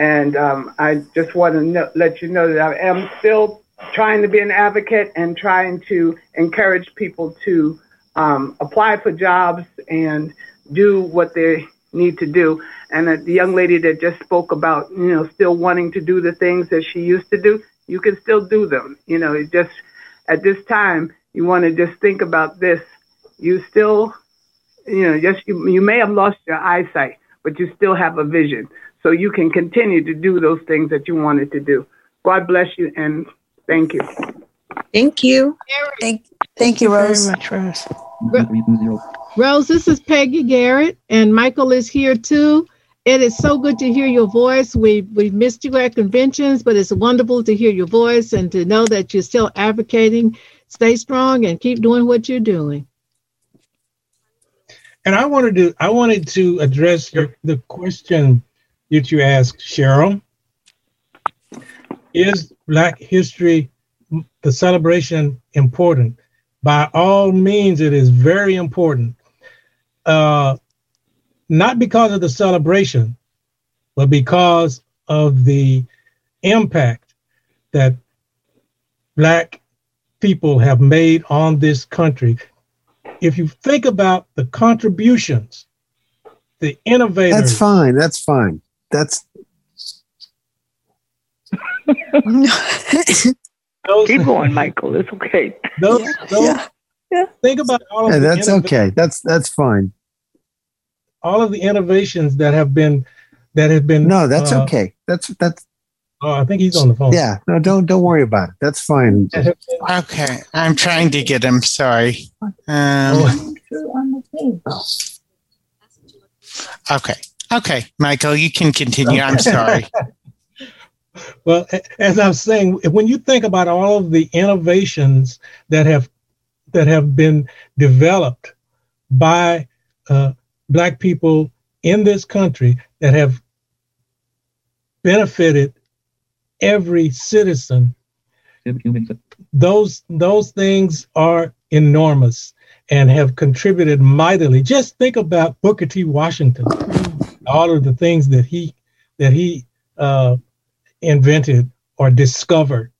S13: And um, I just want to let you know that I am still trying to be an advocate and trying to encourage people to um, apply for jobs and do what they need to do. And the young lady that just spoke about, you know, still wanting to do the things that she used to do, you can still do them. You know, it just at this time, you want to just think about this. You still, you know, just you, you may have lost your eyesight, but you still have a vision. So you can continue to do those things that you wanted to do. God bless you and thank you.
S7: Thank you.
S9: Thank, thank you, Rose.
S6: Very much, Rose.
S5: Rose, this is Peggy Garrett, and Michael is here too. It is so good to hear your voice. We we missed you at conventions, but it's wonderful to hear your voice and to know that you're still advocating. Stay strong and keep doing what you're doing.
S14: And I wanted to I wanted to address your, the question that you asked, Cheryl. Is Black History the celebration important? By all means, it is very important. Uh, not because of the celebration, but because of the impact that Black people have made on this country. If you think about the contributions, the innovators.
S15: That's fine. That's fine. That's
S10: Keep going, Michael. It's okay.
S14: Those, those, yeah. Think about all of
S15: yeah, that's okay. That's that's fine.
S14: All of the innovations that have been that have been
S15: No, that's uh, okay. That's that's
S14: Oh, I think he's on the phone.
S15: Yeah, no, don't don't worry about it. That's fine.
S4: okay, I'm trying to get him. Sorry. Um, okay, okay, Michael, you can continue. I'm sorry.
S14: well, as I was saying, when you think about all of the innovations that have that have been developed by uh, Black people in this country that have benefited every citizen. Those those things are enormous and have contributed mightily. Just think about Booker T. Washington, all of the things that he that he uh, invented or discovered.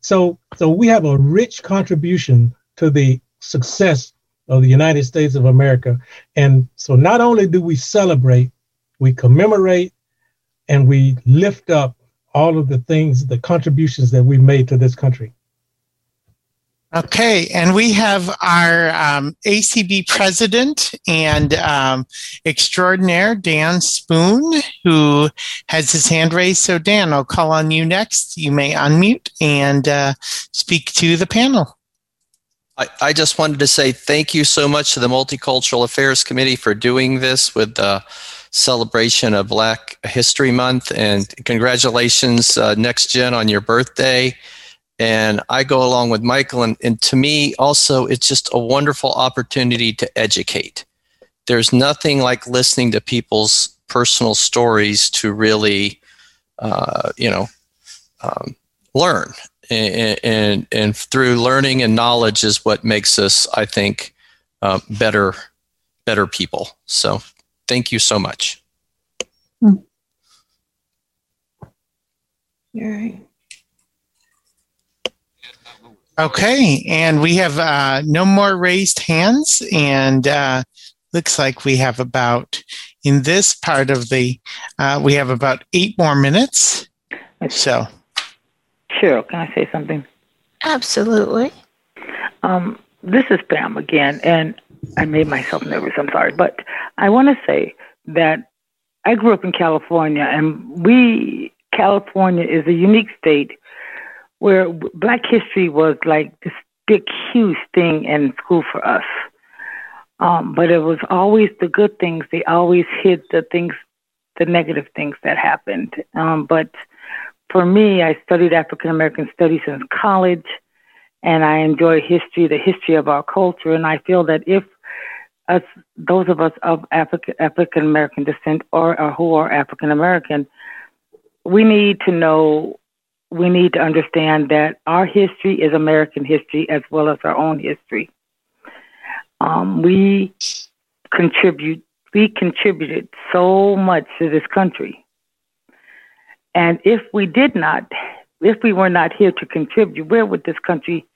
S14: So so we have a rich contribution to the success of the United States of America. And so not only do we celebrate, we commemorate and we lift up all of the things, the contributions that we've made to this country.
S4: Okay, and we have our um, ACB president and um, extraordinaire, Dan Spoone, who has his hand raised. So, Dan, I'll call on you next. You may unmute and uh, speak to the panel.
S16: I, I just wanted to say thank you so much to the Multicultural Affairs Committee for doing this with the celebration of Black History Month. And congratulations, uh, Next Gen, on your birthday. And I go along with Michael. And, and to me, also, it's just a wonderful opportunity to educate. There's nothing like listening to people's personal stories to really, uh, you know, um, learn and, and, and through learning and knowledge is what makes us, I think, uh, better better people. So, thank you so much.
S6: All right.
S4: Okay, and we have uh, no more raised hands, and uh, looks like we have about in this part of the uh, we have about eight more minutes. So
S10: Cheryl, can I say something?
S6: Absolutely.
S10: Um, this is Pam again, and I made myself nervous. I'm sorry, but I want to say that I grew up in California, and we California is a unique state where Black history was like this big, huge thing in school for us. Um, but it was always the good things. They always hid the things, the negative things that happened. Um, but for me, I studied African American studies in college, and I enjoy history, the history of our culture. And I feel that if us, those of us of African African American descent or, or who are African American, we need to know, we need to understand that our history is American history as well as our own history. Um, we contribute, we contributed so much to this country and if we did not, if we were not here to contribute, where would this country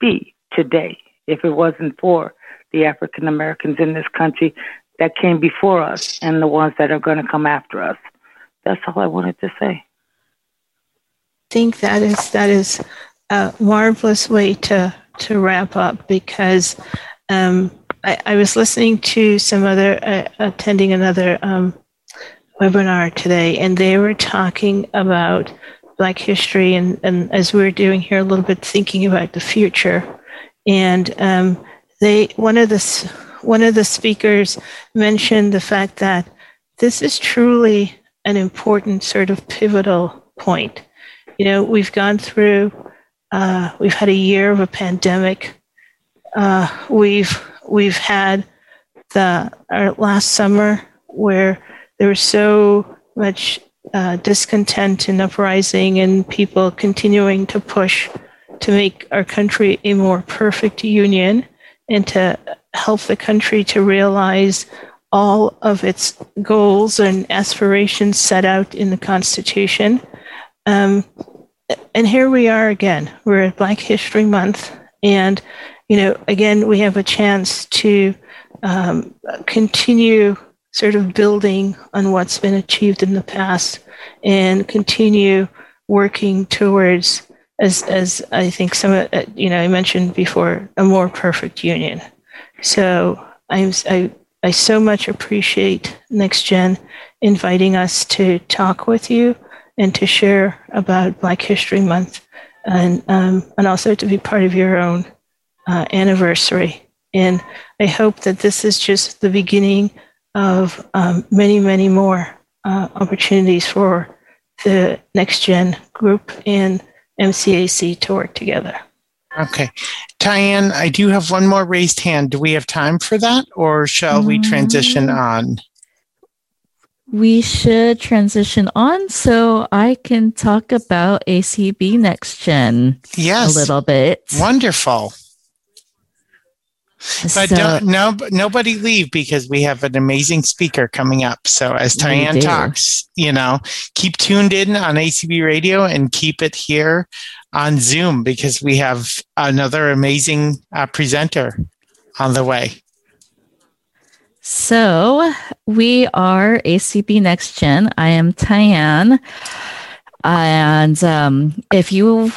S10: be today if it wasn't for the African Americans in this country that came before us and the ones that are going to come after us? That's all I wanted to say. I
S6: think that is that is a marvelous way to to wrap up because um, I, I, was listening to some other uh, attending another um, webinar today, and they were talking about Black history, and, and as we are doing here, a little bit thinking about the future. And um, they one of the one of the speakers mentioned the fact that this is truly an important sort of pivotal point. You know, we've gone through, uh, we've had a year of a pandemic. Uh, we've we've had the our last summer where there was so much uh, discontent and uprising and people continuing to push to make our country a more perfect union and to help the country to realize all of its goals and aspirations set out in the Constitution. Um, and here we are again. We're at Black History Month, and you know, again, we have a chance to um, continue sort of building on what's been achieved in the past and continue working towards, as as I think some uh, you know I mentioned before, a more perfect union. So I'm I I so much appreciate Next Gen inviting us to talk with you and to share about Black History Month, and um, and also to be part of your own uh, anniversary. And I hope that this is just the beginning of um, many, many more uh, opportunities for the Next Gen group and MCAC to work together.
S4: Okay. Tyann, I do have one more raised hand. Do we have time for that or shall we transition
S3: Mm.
S4: on?
S3: We should transition on so I can talk about ACB Next Gen
S4: Yes.
S3: a little bit.
S4: Wonderful. But
S3: So-
S4: don't, no, nobody leave because we have an amazing speaker coming up. So as Tyann talks, you know, keep tuned in on ACB Radio and keep it here on Zoom because we have another amazing uh, presenter on the way.
S3: So we are ACB Next Gen. I am Tyann. And um, if you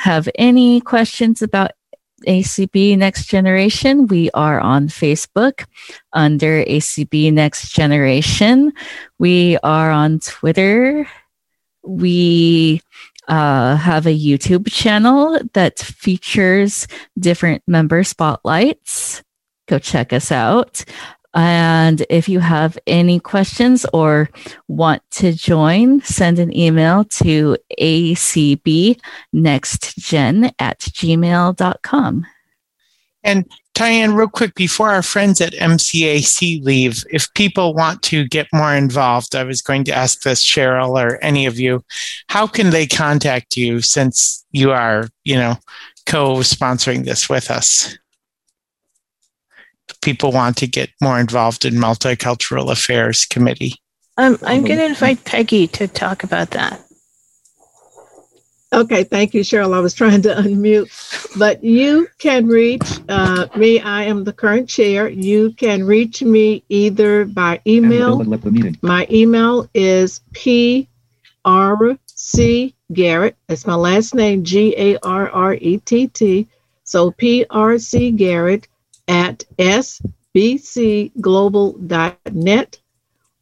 S3: have any questions about ACB Next Generation, we are on Facebook under ACB Next Generation. We are on Twitter. We uh, have a YouTube channel that features different member spotlights. Go check us out. And if you have any questions or want to join, send an email to acbnextgen at gmail.com.
S4: And Tyann, real quick, before our friends at MCAC leave, if people want to get more involved, I was going to ask this, Cheryl, or any of you, how can they contact you since you are, you know, co-sponsoring this with us? If people want to get more involved in Multicultural Affairs Committee.
S6: Um, I'm going to invite Peggy to talk about that.
S5: Okay, thank you, Cheryl. I was trying to unmute, but you can reach uh, me. I am the current chair. You can reach me either by email. My email is p r c Garrett. That's my last name, G A R R E T T. So p r c Garrett at sbcglobal.net,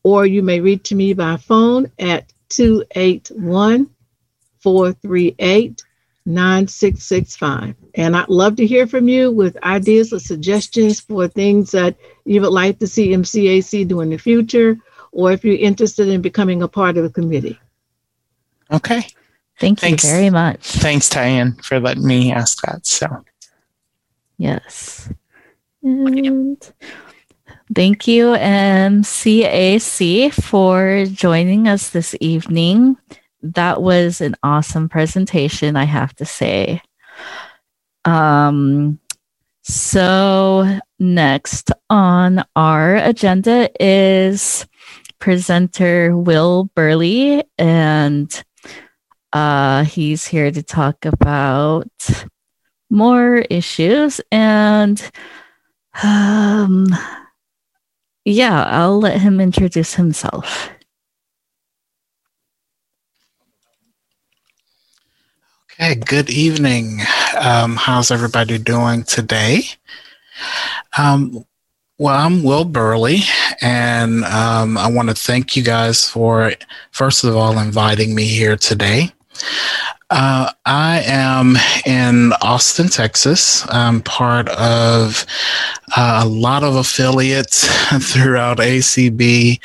S5: or you may reach me by phone at 281 438 9665. And I'd love to hear from you with ideas or suggestions for things that you would like to see MCAC do in the future, or if you're interested in becoming a part of the committee.
S4: Okay.
S3: Thank you
S4: Thanks.
S3: very much.
S4: Thanks, Tyann, for letting me ask that. So,
S3: Yes. And thank you, MCAC, for joining us this evening. That was an awesome presentation, I have to say. Um, so, next on our agenda is presenter Will Burley, and uh, he's here to talk about more issues and um yeah i'll let him introduce himself
S17: Okay, good evening. Um, how's everybody doing today? Um, well, I'm Will Burley, and um, I want to thank you guys for, first of all, inviting me here today. Uh, I am in Austin, Texas. I'm part of uh, a lot of affiliates throughout ACB,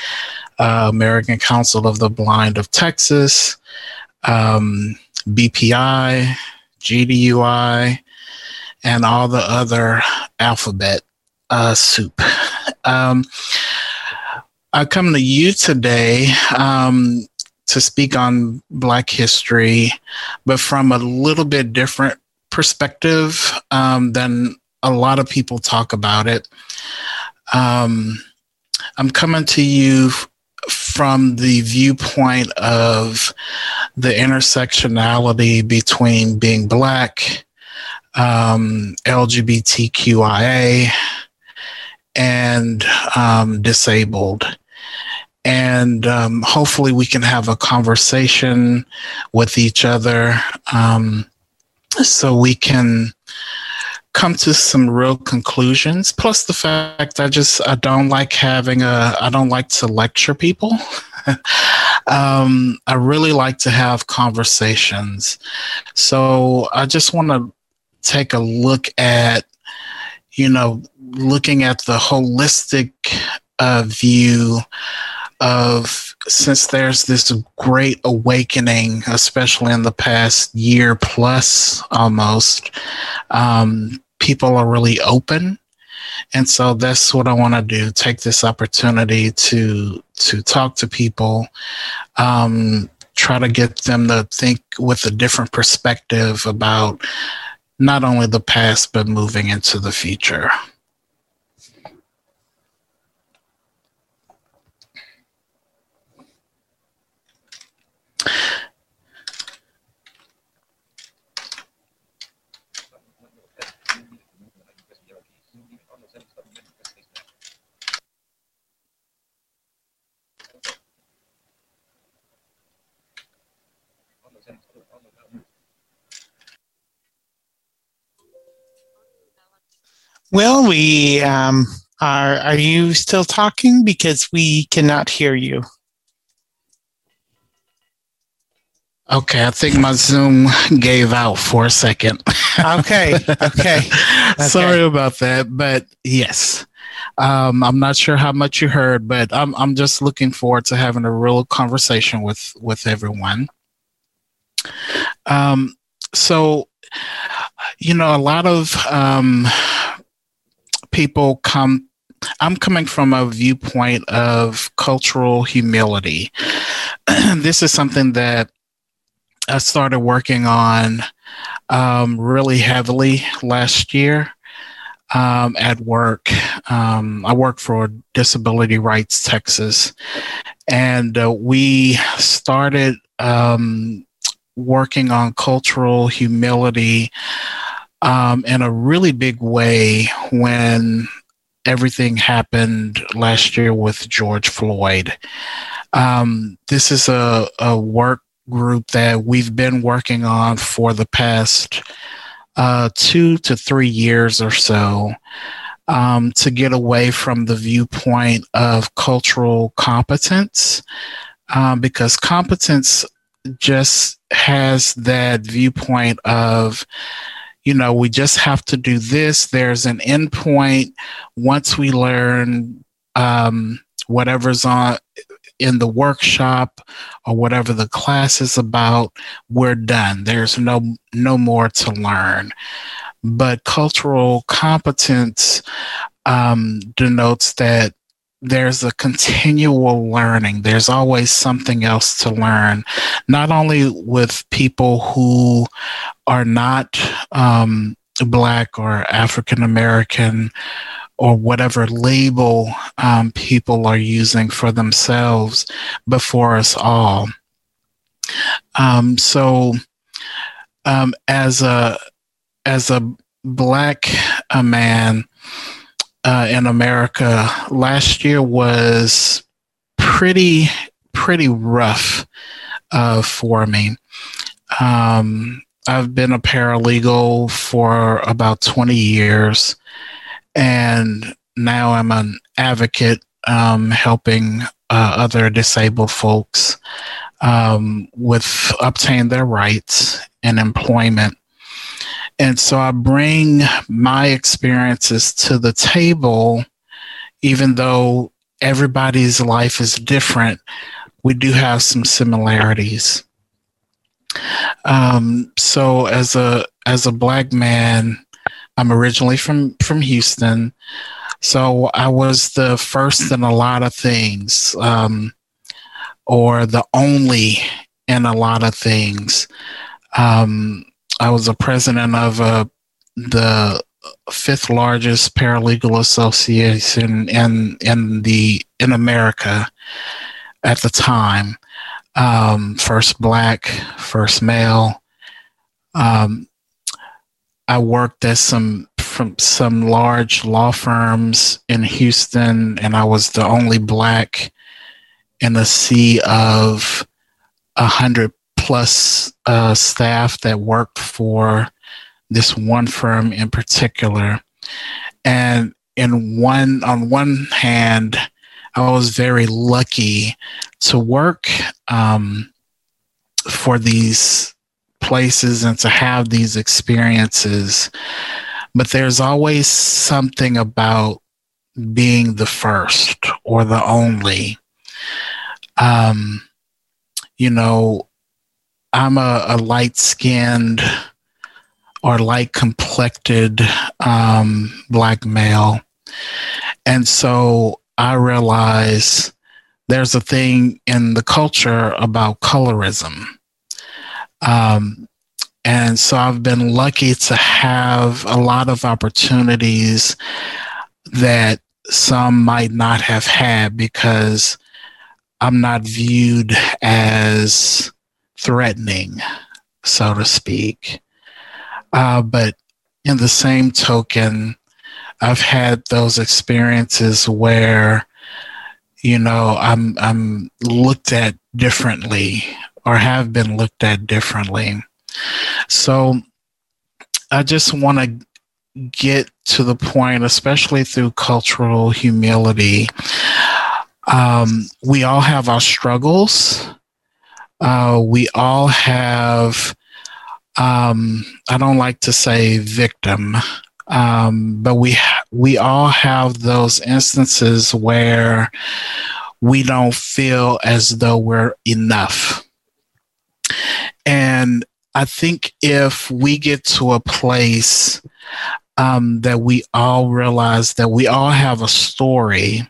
S17: uh, American Council of the Blind of Texas, um, BPI, GDUI, and all the other alphabet uh, soup. Um, I come to you today um, to speak on Black history, but from a little bit different perspective um, than a lot of people talk about it. Um, I'm coming to you from the viewpoint of the intersectionality between being Black, um, LGBTQIA, and um, disabled. And um, hopefully we can have a conversation with each other um, so we can come to some real conclusions. Plus the fact i just i don't like having a i don't like to lecture people. Um, i really like to have conversations. So i just want to take a look at you know looking at the holistic uh, view of since there's this great awakening, especially in the past year plus almost, um, people are really open. And so that's what I want to do. Take this opportunity to to talk to people, um, try to get them to think with a different perspective about not only the past but moving into the future.
S4: Well, we um, are. Are you still talking? Because we cannot hear you.
S17: Okay, I think my Zoom gave out for a second.
S4: okay, okay.
S17: Sorry about that, but yes. Um, I'm not sure how much you heard, but I'm I'm just looking forward to having a real conversation with with everyone. Um, so, you know, a lot of um, people come I'm coming from a viewpoint of cultural humility. this is something that I started working on um, really heavily last year um, at work. Um, I work for Disability Rights Texas, and uh, we started um, working on cultural humility um, in a really big way when everything happened last year with George Floyd. Um, this is a, a work group that we've been working on for the past uh, two to three years or so um, to get away from the viewpoint of cultural competence um, because competence just has that viewpoint of you know we just have to do this there's an endpoint once we learn um, whatever's on in the workshop or whatever the class is about, we're done. There's no no more to learn. But cultural competence um, denotes that there's a continual learning. There's always something else to learn, not only with people who are not um, Black or African American or whatever label um, people are using for themselves before us all. Um, so, um, as a as a black a man uh, in America, last year was pretty pretty rough uh, for me. Um, I've been a paralegal for about 20 years and now I'm an advocate um, helping uh, other disabled folks um, with obtain their rights and employment. And so I bring my experiences to the table, even though everybody's life is different, we do have some similarities. Um, so as a as a black man, I'm originally from from Houston, so I was the first in a lot of things, um, or the only in a lot of things. Um, I was a president of uh, the fifth largest paralegal association in in the in America at the time. Um, first black, first male. Um, I worked at some from some large law firms in Houston, and I was the only black in a sea of a hundred plus uh, staff that worked for this one firm in particular. And in one, on one hand, I was very lucky to work um, for these places and to have these experiences. But there's always something about being the first or the only. Um, you know, I'm a, a light skinned or light complected um, black male. And so I realize there's a thing in the culture about colorism. Um, and so I've been lucky to have a lot of opportunities that some might not have had because I'm not viewed as threatening, so to speak. Uh, but in the same token, I've had those experiences where, you know, I'm I'm looked at differently or have been looked at differently. So I just want to get to the point, especially through cultural humility. Um, we all have our struggles. Uh, we all have, um, I don't like to say victim, um, but we we all have those instances where we don't feel as though we're enough. And I think if we get to a place um, that we all realize that we all have a story,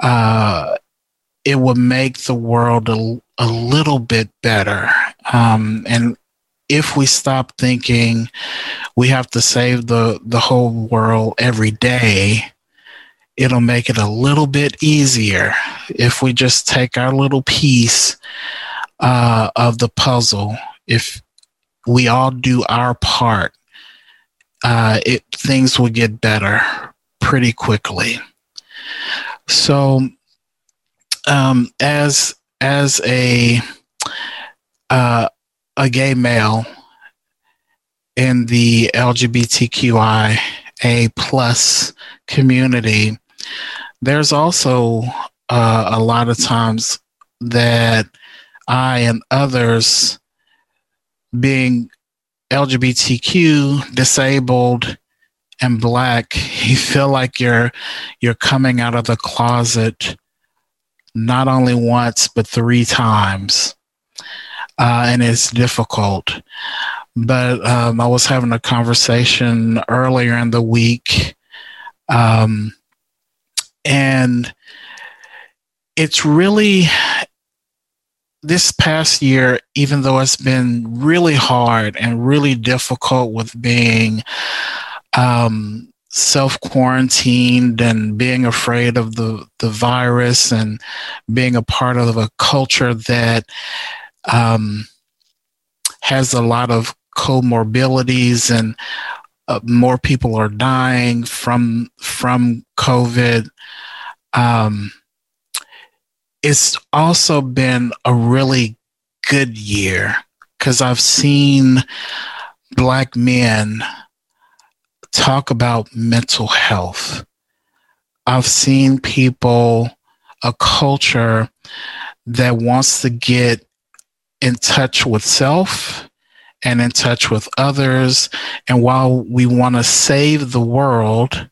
S17: uh, it would make the world a, a little bit better. Um, and if we stop thinking we have to save the, the whole world every day, it'll make it a little bit easier if we just take our little piece uh, of the puzzle. If we all do our part, uh, it things will get better pretty quickly. So, um, as as a uh, a gay male in the LGBTQIA plus community, there's also uh, a lot of times that I and others being LGBTQ, disabled, and black, you feel like you're you're coming out of the closet not only once but three times, uh, and it's difficult. But um, I was having a conversation earlier in the week, um, and it's really this past year, even though it's been really hard and really difficult with being um, self quarantined and being afraid of the, the virus and being a part of a culture that um, has a lot of comorbidities and uh, more people are dying from from COVID. Um, it's also been a really good year because I've seen black men talk about mental health. I've seen people, a culture that wants to get in touch with self and in touch with others. And while we want to save the world,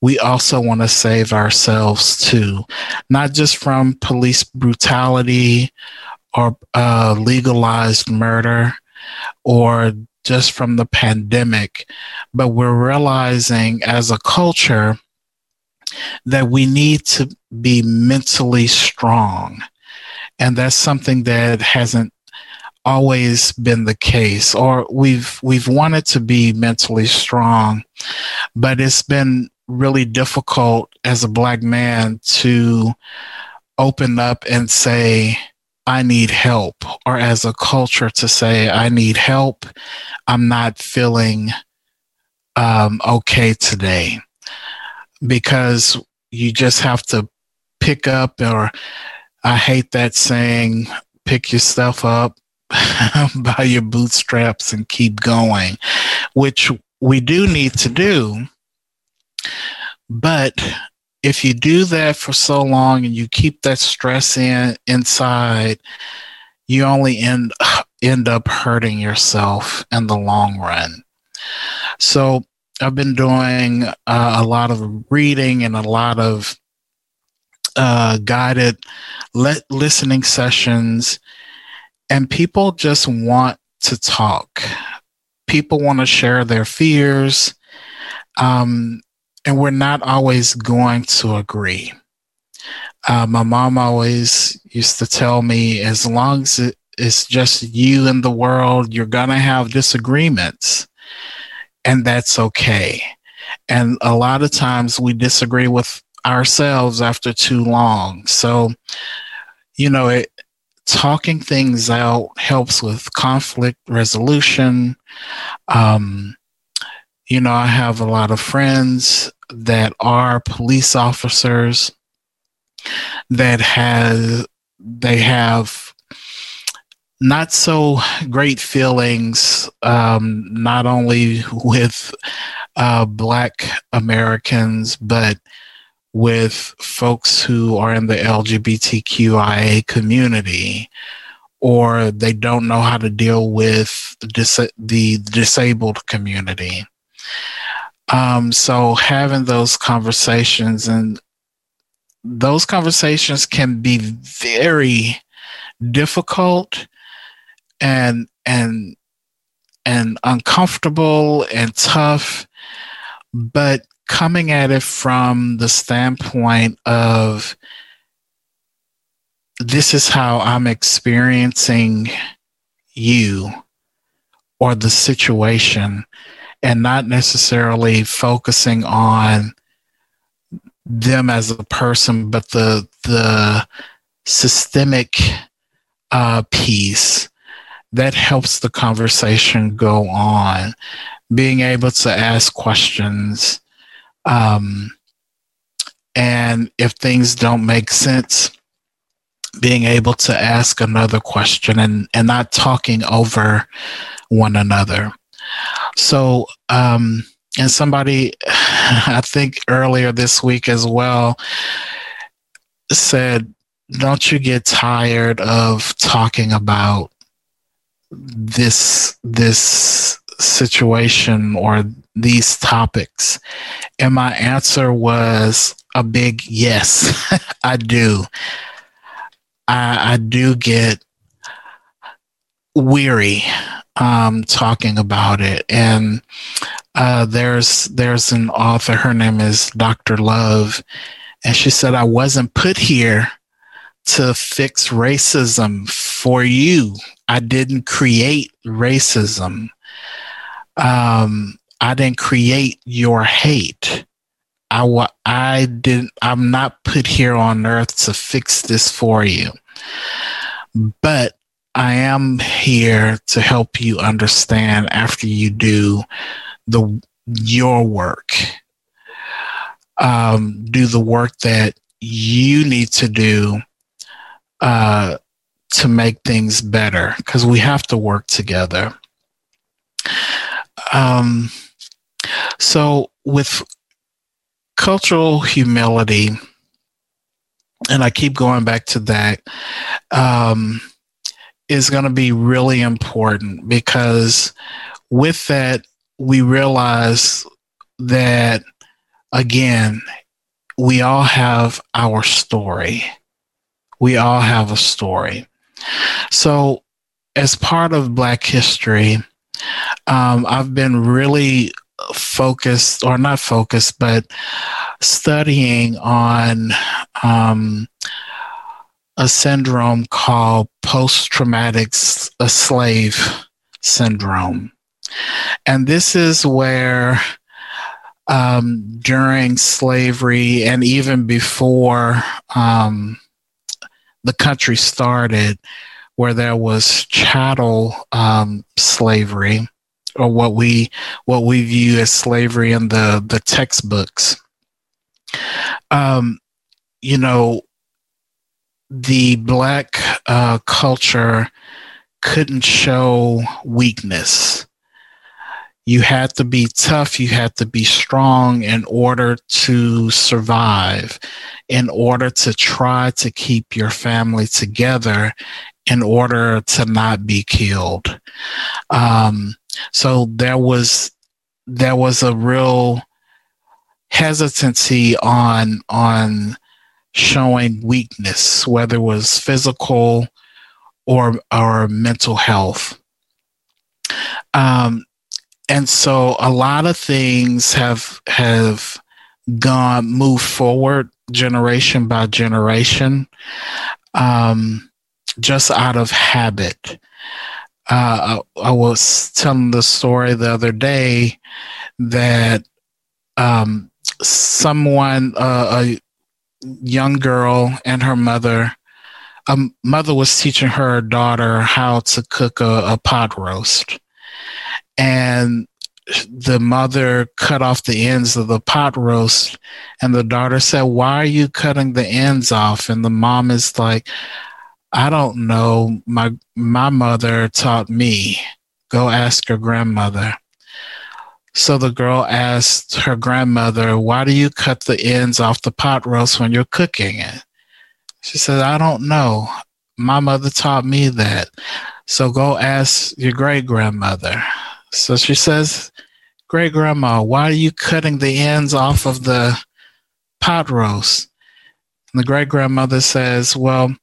S17: we also want to save ourselves too, not just from police brutality or uh, legalized murder or just from the pandemic, but we're realizing as a culture that we need to be mentally strong. And that's something that hasn't always been the case or we've we've wanted to be mentally strong but it's been really difficult as a black man to open up and say, I need help, or as a culture to say, I need help. I'm not feeling um, okay today. Because you just have to pick up or I hate that saying, pick yourself up by your bootstraps and keep going, which we do need to do. But if you do that for so long and you keep that stress in inside, you only end end up hurting yourself in the long run. So I've been doing uh, a lot of reading and a lot of uh, guided listening sessions, and people just want to talk. People want to share their fears, um, and we're not always going to agree. Uh, my mom always used to tell me as long as it, it's just you in the world, you're going to have disagreements, and that's okay. And a lot of times we disagree with ourselves after too long. So, you know, it, talking things out helps with conflict resolution. Um, you know, I have a lot of friends that are police officers that has they have not so great feelings, um, not only with uh, Black Americans, but with folks who are in the LGBTQIA community, or they don't know how to deal with dis- the disabled community. Um, so having those conversations and those conversations can be very difficult and and and uncomfortable and tough but coming at it from the standpoint of this is how I'm experiencing you or the situation and not necessarily focusing on them as a person but the the systemic uh, piece that helps the conversation go on. Being able to ask questions um, and if things don't make sense being able to ask another question and, and not talking over one another so um, and somebody i think earlier this week as well said don't you get tired of talking about this this situation or these topics? And my answer was a big yes, I do. I, I do get weary um, talking about it. And uh, there's there's an author, her name is Dr. Love, and she said, I wasn't put here to fix racism for you. I didn't create racism. Um, I didn't create your hate. I, I didn't, I'm not put here on earth to fix this for you. But I am here to help you understand after you do the your work. Um, do the work that you need to do uh, to make things better because we have to work together. Um, so, with cultural humility, and I keep going back to that, um, is going to be really important because with that, we realize that, again, we all have our story. We all have a story. So, as part of Black history, um, I've been really focused, or not focused, but studying on um, a syndrome called post traumatic slave syndrome. And this is where um, during slavery and even before um, the country started, where there was chattel um, slavery, or what we what we view as slavery in the the textbooks. Um, you know, the black uh, culture couldn't show weakness. You had to be tough, you had to be strong in order to survive, in order to try to keep your family together, in order to not be killed. Um, so there was there was a real hesitancy on on showing weakness, whether it was physical or or mental health. Um, and so a lot of things have have gone moved forward generation by generation, um, just out of habit. Uh, I, was telling the story the other day that um, someone, uh, a young girl, and her mother. A mother was teaching her daughter how to cook a, a pot roast. And the mother cut off the ends of the pot roast. And the daughter said why are you cutting the ends off? And the mom is like i don't know. My my mother taught me. Go ask your grandmother so the girl asked her grandmother why do you cut the ends off the pot roast when you're cooking it she said, I don't know. My mother taught me that. So go ask your great grandmother. So she says, Great grandma, why are you cutting the ends off of the pot roast? And the great grandmother says, Well,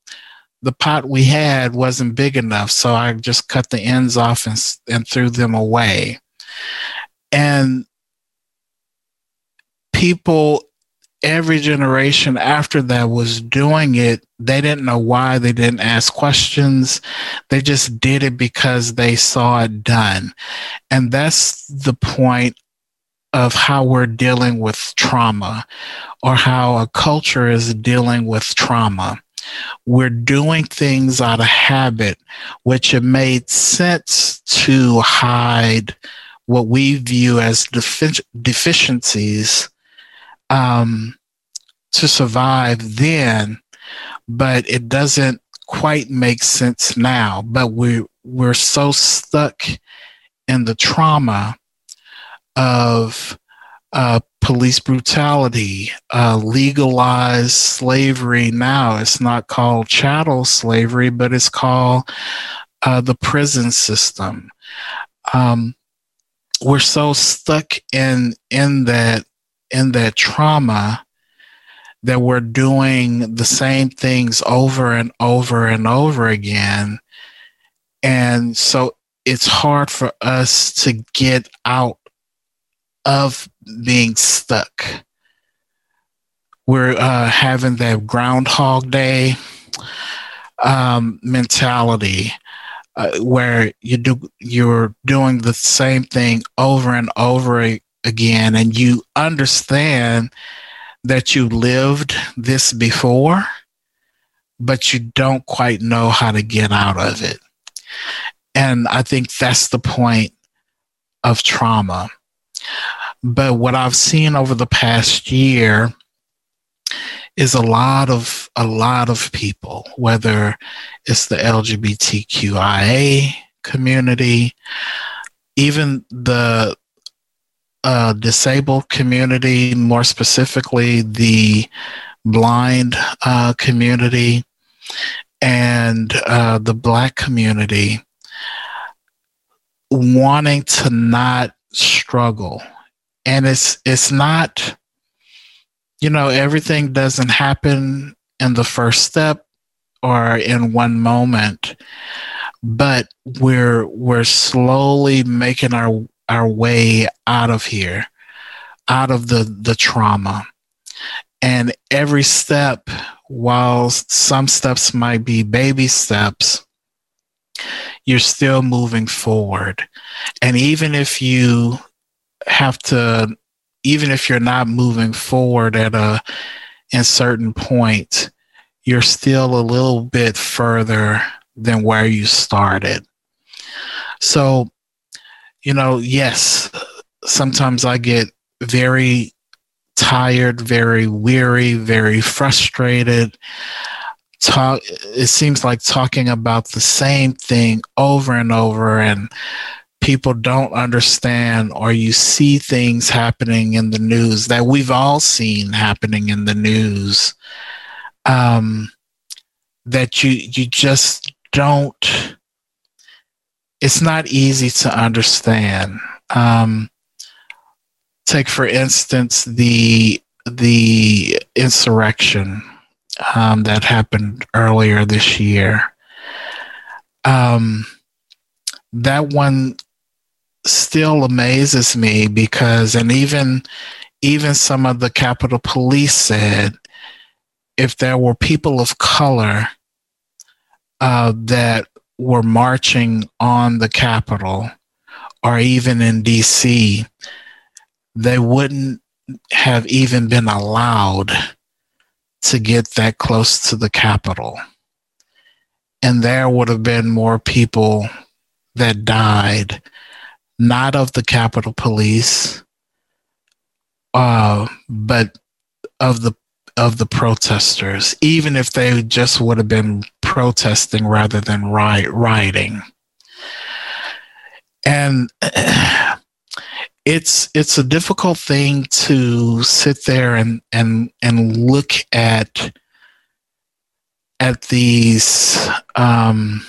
S17: the pot we had wasn't big enough, so I just cut the ends off and, and threw them away. And people every generation after that was doing it, they didn't know why, they didn't ask questions. They just did it because they saw it done. And that's the point of how we're dealing with trauma or how a culture is dealing with trauma. We're doing things out of habit, which it made sense to hide what we view as defi- deficiencies um, to survive then, but it doesn't quite make sense now. But we we're so stuck in the trauma of uh, police brutality, uh, legalized slavery. Now it's not called chattel slavery, but it's called uh, the prison system. Um, we're so stuck in in that in that trauma that we're doing the same things over and over and over again. And so it's hard for us to get out of being stuck. We're uh, having that Groundhog Day um, mentality. Uh, where you do you're doing the same thing over and over again and you understand that you lived this before but you don't quite know how to get out of it. And i think that's the point of trauma. But what i've seen over the past year is a lot of a lot of people whether it's the lgbtqia community even the uh, disabled community, more specifically the blind uh, community and uh, the black community, wanting to not struggle. And it's it's not, you know, everything doesn't happen in the first step or in one moment, but we're we're slowly making our our way out of here, out of the, the trauma. And every step, while some steps might be baby steps, you're still moving forward. And even if you have to, even if you're not moving forward at a in certain point, you're still a little bit further than where you started. So you know, yes, sometimes I get very tired, very weary, very frustrated talk it seems like talking about the same thing over and over and people don't understand or you see things happening in the news that we've all seen happening in the news um, that you you just don't it's not easy to understand um, take for instance the the insurrection um, that happened earlier this year. Um, that one still amazes me because, and even even some of the Capitol Police said, if there were people of color uh, that were marching on the Capitol or even in DC, they wouldn't have even been allowed to get that close to the Capitol. And there would have been more people that died, not of the Capitol Police, uh, but of the of the protesters, even if they just would have been protesting rather than riot, rioting. And it's it's a difficult thing to sit there and and and look at at these um,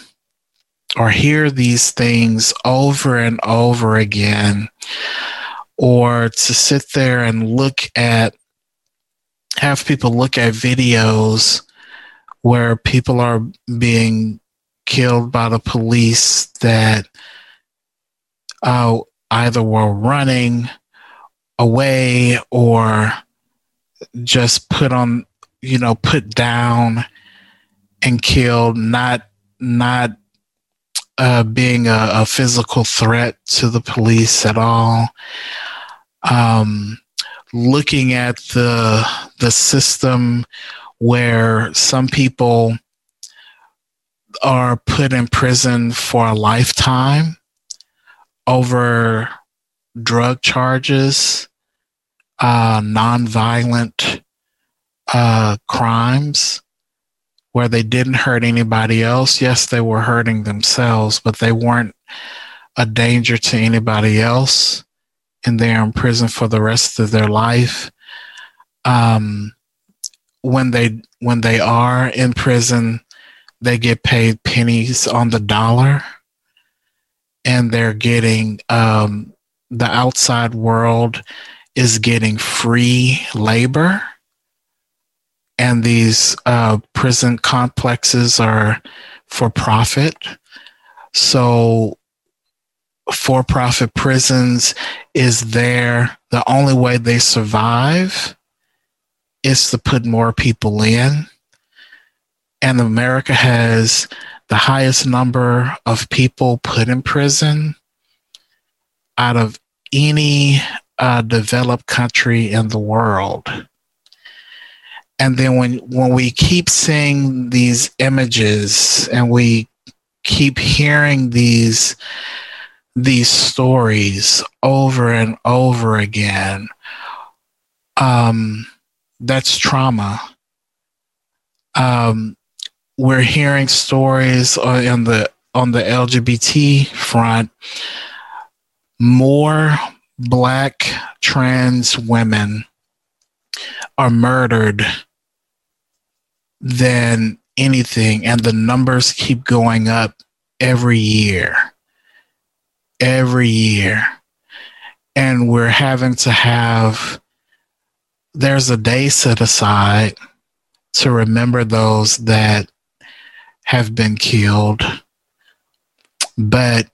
S17: or hear these things over and over again or to sit there and look at have people look at videos where people are being killed by the police that uh, either were running away or just put on, you know, put down and killed, not not uh, being a, a, physical threat to the police at all. Um, looking at the the system where some people are put in prison for a lifetime over drug charges, uh, nonviolent uh, crimes where they didn't hurt anybody else. Yes, they were hurting themselves, but they weren't a danger to anybody else. And they're in prison for the rest of their life. Um, when they when they are in prison, they get paid pennies on the dollar and they're getting um, the outside world is getting free labor and these uh, prison complexes are for profit. So for profit prisons is there. The only way they survive is to put more people in. And america has the highest number of people put in prison out of any uh, developed country in the world. And then when when we keep seeing these images and we keep hearing these these stories over and over again, um, that's trauma. Um, we're hearing stories on the on the LGBT front. More black trans women are murdered than anything, and the numbers keep going up every year. Every year. And we're having to have, there's a day set aside to remember those that have been killed, but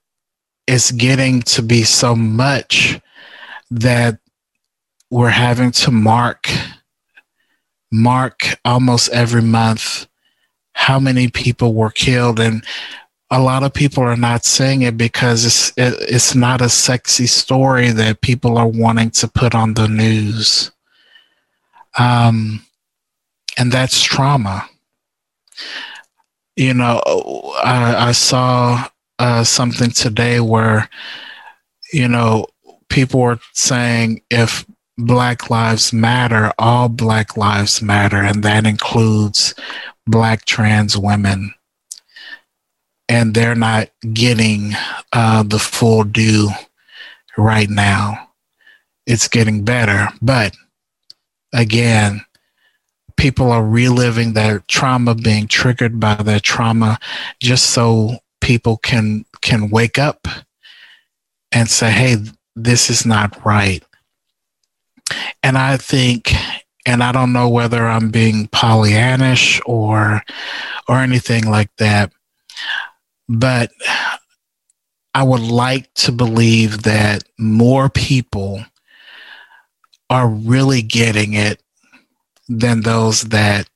S17: it's getting to be so much that we're having to mark mark almost every month how many people were killed. And a lot of people are not saying it because it's it, it's not a sexy story that people are wanting to put on the news. Um and that's trauma. You know, I, I saw uh, something today where, you know, people were saying if Black Lives Matter, all Black Lives Matter, and that includes black trans women and they're not getting uh, the full due right now. It's getting better, but again, people are reliving their trauma, being triggered by their trauma, just so people can can wake up and say, "Hey, this is not right." And I think, and I don't know whether I'm being Pollyannish or or anything like that, but I would like to believe that more people are really getting it than those that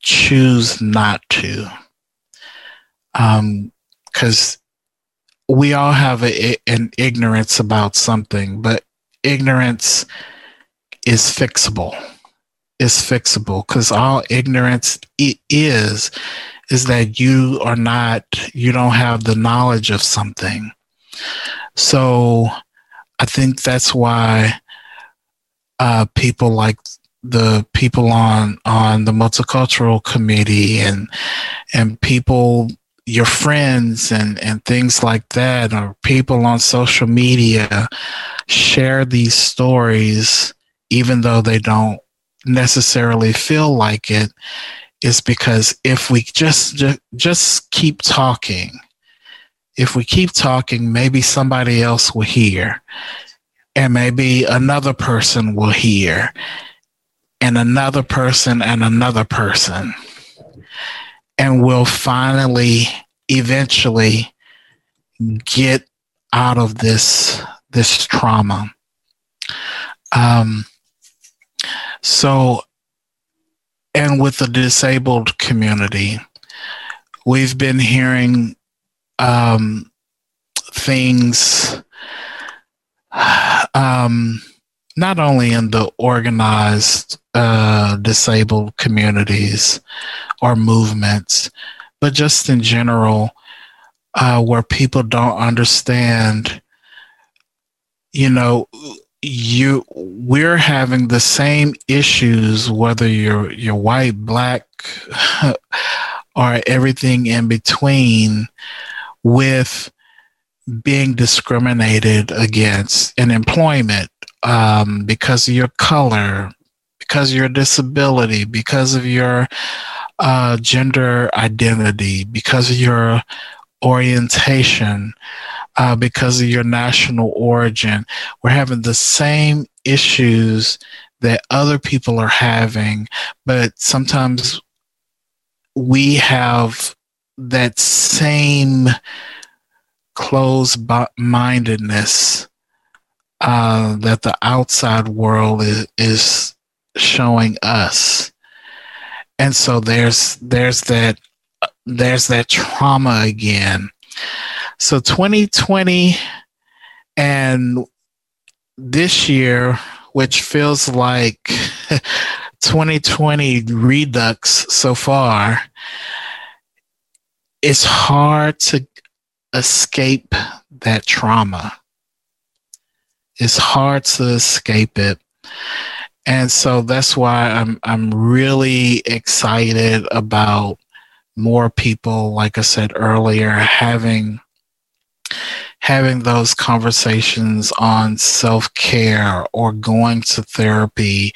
S17: choose not to. Because um, we all have a, an ignorance about something, but ignorance is fixable. Is fixable because all ignorance it is is that you are not, you don't have the knowledge of something. So I think that's why uh, people like the people on on the multicultural committee and and people your friends and and things like that or people on social media share these stories even though they don't necessarily feel like it is because if we just, just keep talking, if we keep talking, maybe somebody else will hear, and maybe another person will hear, and another person and another person, and we'll finally, eventually, get out of this this trauma. Um, so and with the disabled community, we've been hearing um, things um, not only in the organized uh, disabled communities or movements, but just in general, uh, where people don't understand, you know, you we're having the same issues whether you're you're white black or everything in between with being discriminated against in employment um, because of your color because of your disability because of your uh, gender identity because of your orientation uh, because of your national origin. We're having the same issues that other people are having, but sometimes we have that same closed mindedness uh, that the outside world is, is showing us. And so there's there's that there's that trauma again so 2020 and this year, which feels like 2020 redux so far, it's hard to escape that trauma. It's hard to escape it. And so that's why I'm I'm really excited about more people, like I said earlier, having having those conversations on self care or going to therapy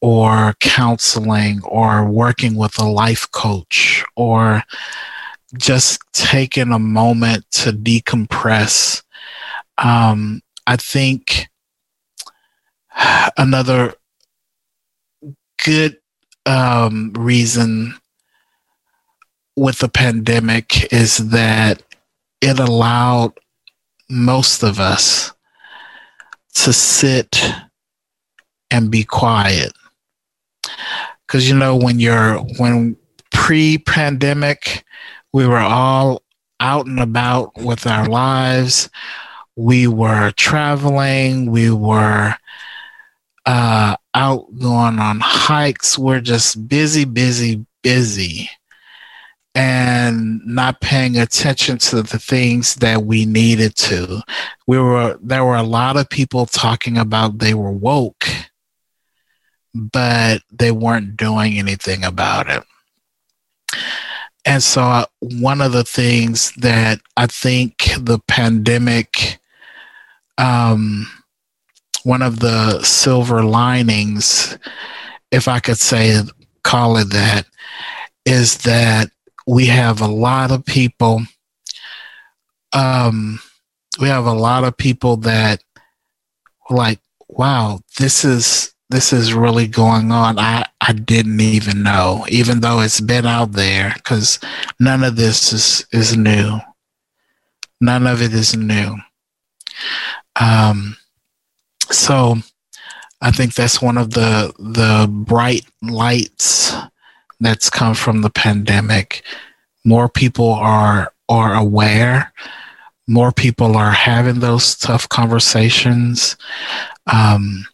S17: or counseling or working with a life coach or just taking a moment to decompress. Um, I think another good um, reason with the pandemic is that it allowed most of us to sit and be quiet. Because, you know, when you're, when pre pandemic, we were all out and about with our lives. We were traveling. We were uh, out going on hikes. We're just busy, busy, busy and not paying attention to the things that we needed to. We were there were a lot of people talking about they were woke, but they weren't doing anything about it. and so, uh, one of the things that I think the pandemic, um, one of the silver linings, if I could say, call it that, is that we have a lot of people. Um, we have a lot of people that like, wow, this is this is really going on. I I didn't even know, even though it's been out there, because none of this is is new. None of it is new. Um, so I think that's one of the the bright lights that's come from the pandemic. More people are are aware. More people are having those tough conversations. Um,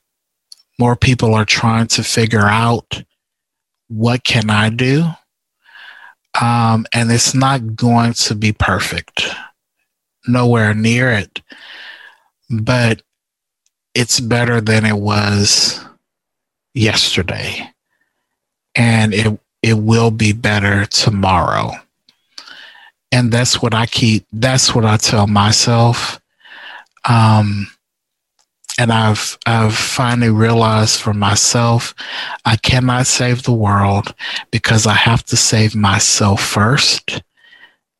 S17: more people are trying to figure out what can I do, um, and it's not going to be perfect. Nowhere near it, but it's better than it was yesterday, and it it will be better tomorrow. And that's what I keep, that's what I tell myself. Um, and I've I've finally realized for myself I cannot save the world because I have to save myself first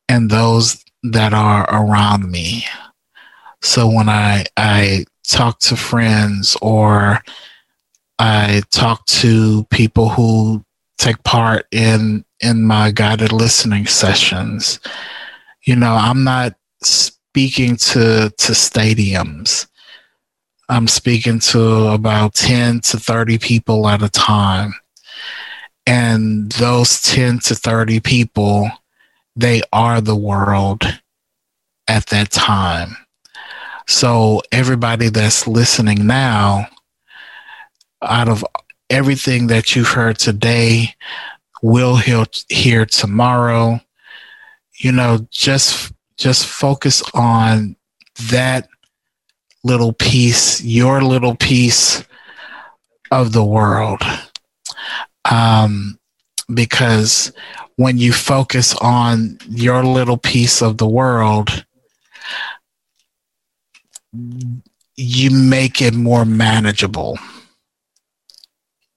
S17: and those that are around me. So when I I talk to friends or I talk to people who take part in in my guided listening sessions. You know, I'm not speaking to to stadiums. I'm speaking to about 10 to 30 people at a time. And those 10 to 30 people, they are the world at that time. So everybody that's listening now, out of everything that you've heard today will hear, hear tomorrow. You know, just just focus on that little piece, your little piece of the world. Um, because when you focus on your little piece of the world, you make it more manageable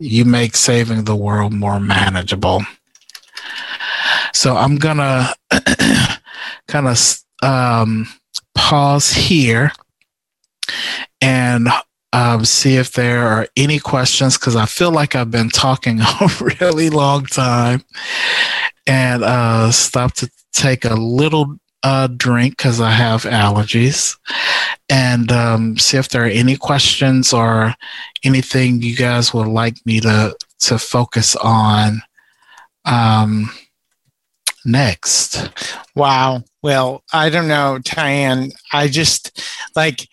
S17: you make saving the world more manageable. So I'm gonna kind of um, pause here and um, see if there are any questions because I feel like I've been talking a really long time and uh, stop to take a little uh, drink because I have allergies and um, see if there are any questions or anything you guys would like me to to focus on um, next.
S4: Wow. Well, I don't know, Tyann. I just like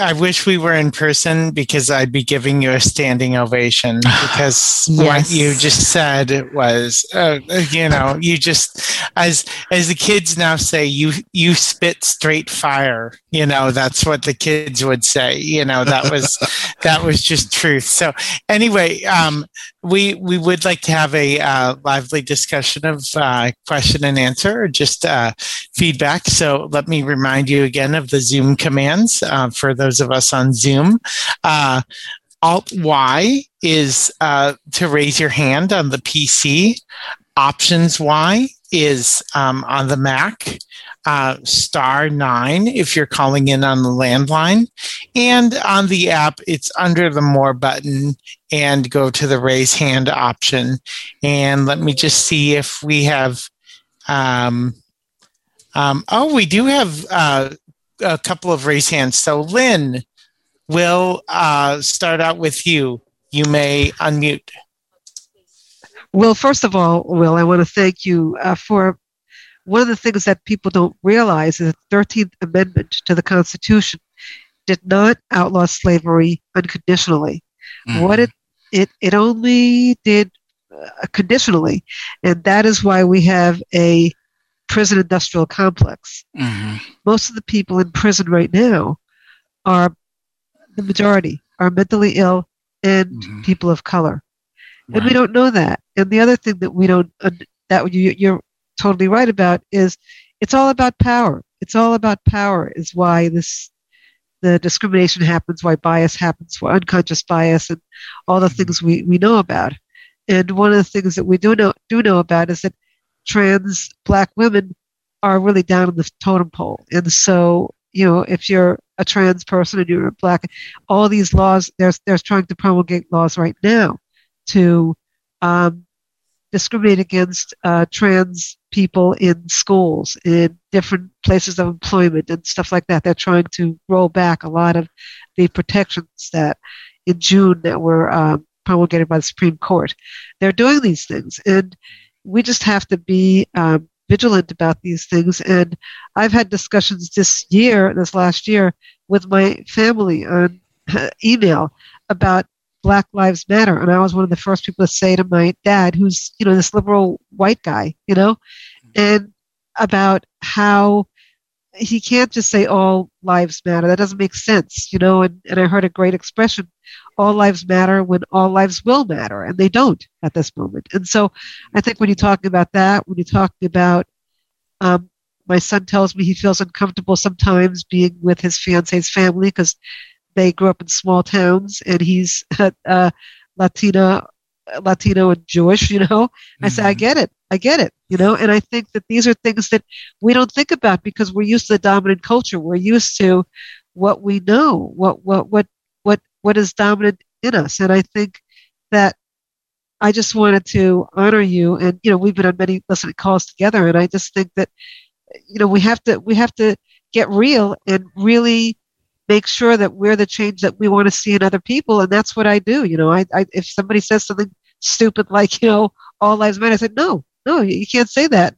S4: I wish we were in person because I'd be giving you a standing ovation because yes. what you just said was, uh, you know, you just as as the kids now say, you you spit straight fire. You know, that's what the kids would say. You know, that was that was just truth. So anyway, um, we we would like to have a uh, lively discussion of uh, question and answer or just uh, feedback. So let me remind you again of the Zoom commands uh, for those of us on Zoom. Uh, Alt Y is uh, to raise your hand on the PC. Options Y is um, on the Mac uh, star nine if you're calling in on the landline. And on the app, it's under the more button and go to the raise hand option. And let me just see if we have. Um, um, oh, we do have uh, a couple of raise hands. So, Lynn, we'll uh, start out with you. You may unmute.
S12: Well, first of all, Will, I want to thank you uh, for one of the things that people don't realize is the 13th Amendment to the Constitution did not outlaw slavery unconditionally. Mm-hmm. What it, it, it only did uh, conditionally, and that is why we have a prison industrial complex. Mm-hmm. Most of the people in prison right now are the majority are mentally ill and mm-hmm. people of color. Right. And we don't know that. And the other thing that we don't that you, you're totally right about is it's all about power. It's all about power is why this the discrimination happens, why bias happens, why unconscious bias, and all the things we, we know about. And one of the things that we do know do know about is that trans black women are really down on the totem pole. And so, you know, if you're a trans person and you're black, all these laws, there's there's trying to promulgate laws right now to um, discriminate against uh, trans people in schools, in different places of employment, and stuff like that. They're trying to roll back a lot of the protections that in June that were um, promulgated by the Supreme Court. They're doing these things, and we just have to be um, vigilant about these things. And I've had discussions this year, this last year, with my family on email about Black Lives Matter. And I was one of the first people to say to my dad, who's, you know, this liberal white guy, you know, and about how he can't just say all lives matter. That doesn't make sense, you know. And, and I heard a great expression all lives matter when all lives will matter, and they don't at this moment. And so I think when you're talking about that, when you're talking about, um, my son tells me he feels uncomfortable sometimes being with his fiance's family because they grew up in small towns and he's uh, Latina, Latino and Jewish, you know. Mm-hmm. I say, I get it. I get it, you know. And I think that these are things that we don't think about because we're used to the dominant culture. We're used to what we know, what what what what what is dominant in us. And I think that I just wanted to honor you. And you know, we've been on many listening calls together, and I just think that you know we have to we have to get real and really make sure that we're the change that we want to see in other people and that's what i do you know I, I if somebody says something stupid like you know all lives matter i said no no you can't say that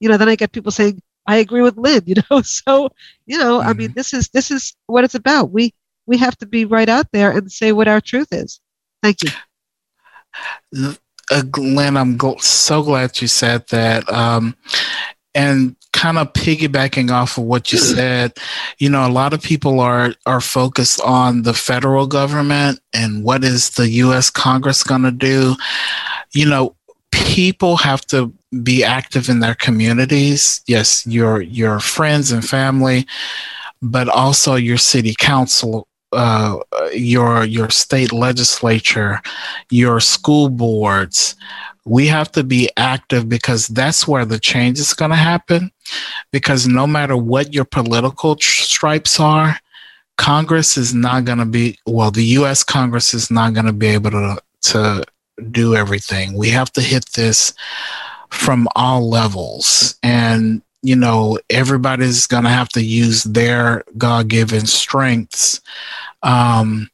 S12: you know then i get people saying i agree with lynn you know so you know mm-hmm. i mean mm-hmm. this is this is what it's about we we have to be right out there and say what our truth is thank you
S17: uh, Lynn, I'm so glad you said that. Um, and kind of piggybacking off of what you said, you know, a lot of people are are focused on the federal government and what is the U.S. Congress going to do. You know, people have to be active in their communities. Yes, your your friends and family, but also your city council uh, your your state legislature, your school boards, we have to be active because that's where the change is going to happen. Because no matter what your political stripes are, Congress is not going to be, well, the US Congress is not going to be able to, to do everything. We have to hit this from all levels. And, you know, everybody's going to have to use their God given strengths um,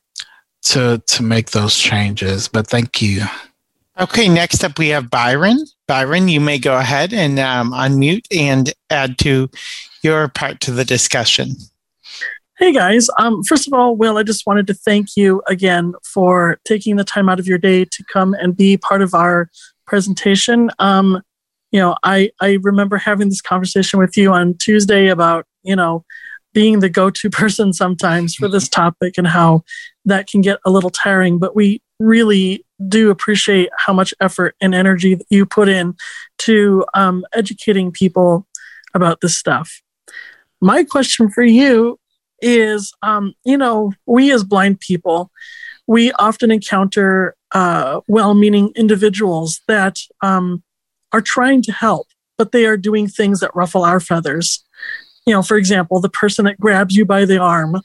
S17: to, to make those changes. But thank you.
S4: Okay, next up we have Byron. Byron, you may go ahead and um, unmute and add to your part to the discussion.
S18: Hey guys, um, first of all, Will, I just wanted to thank you again for taking the time out of your day to come and be part of our presentation. Um, you know, I, I remember having this conversation with you on Tuesday about, you know, being the go-to person sometimes for this topic and how that can get a little tiring, but we really do appreciate how much effort and energy that you put in to um, educating people about this stuff. My question for you is um, you know, we as blind people, we often encounter uh, well meaning individuals that um, are trying to help, but they are doing things that ruffle our feathers. You know, for example, the person that grabs you by the arm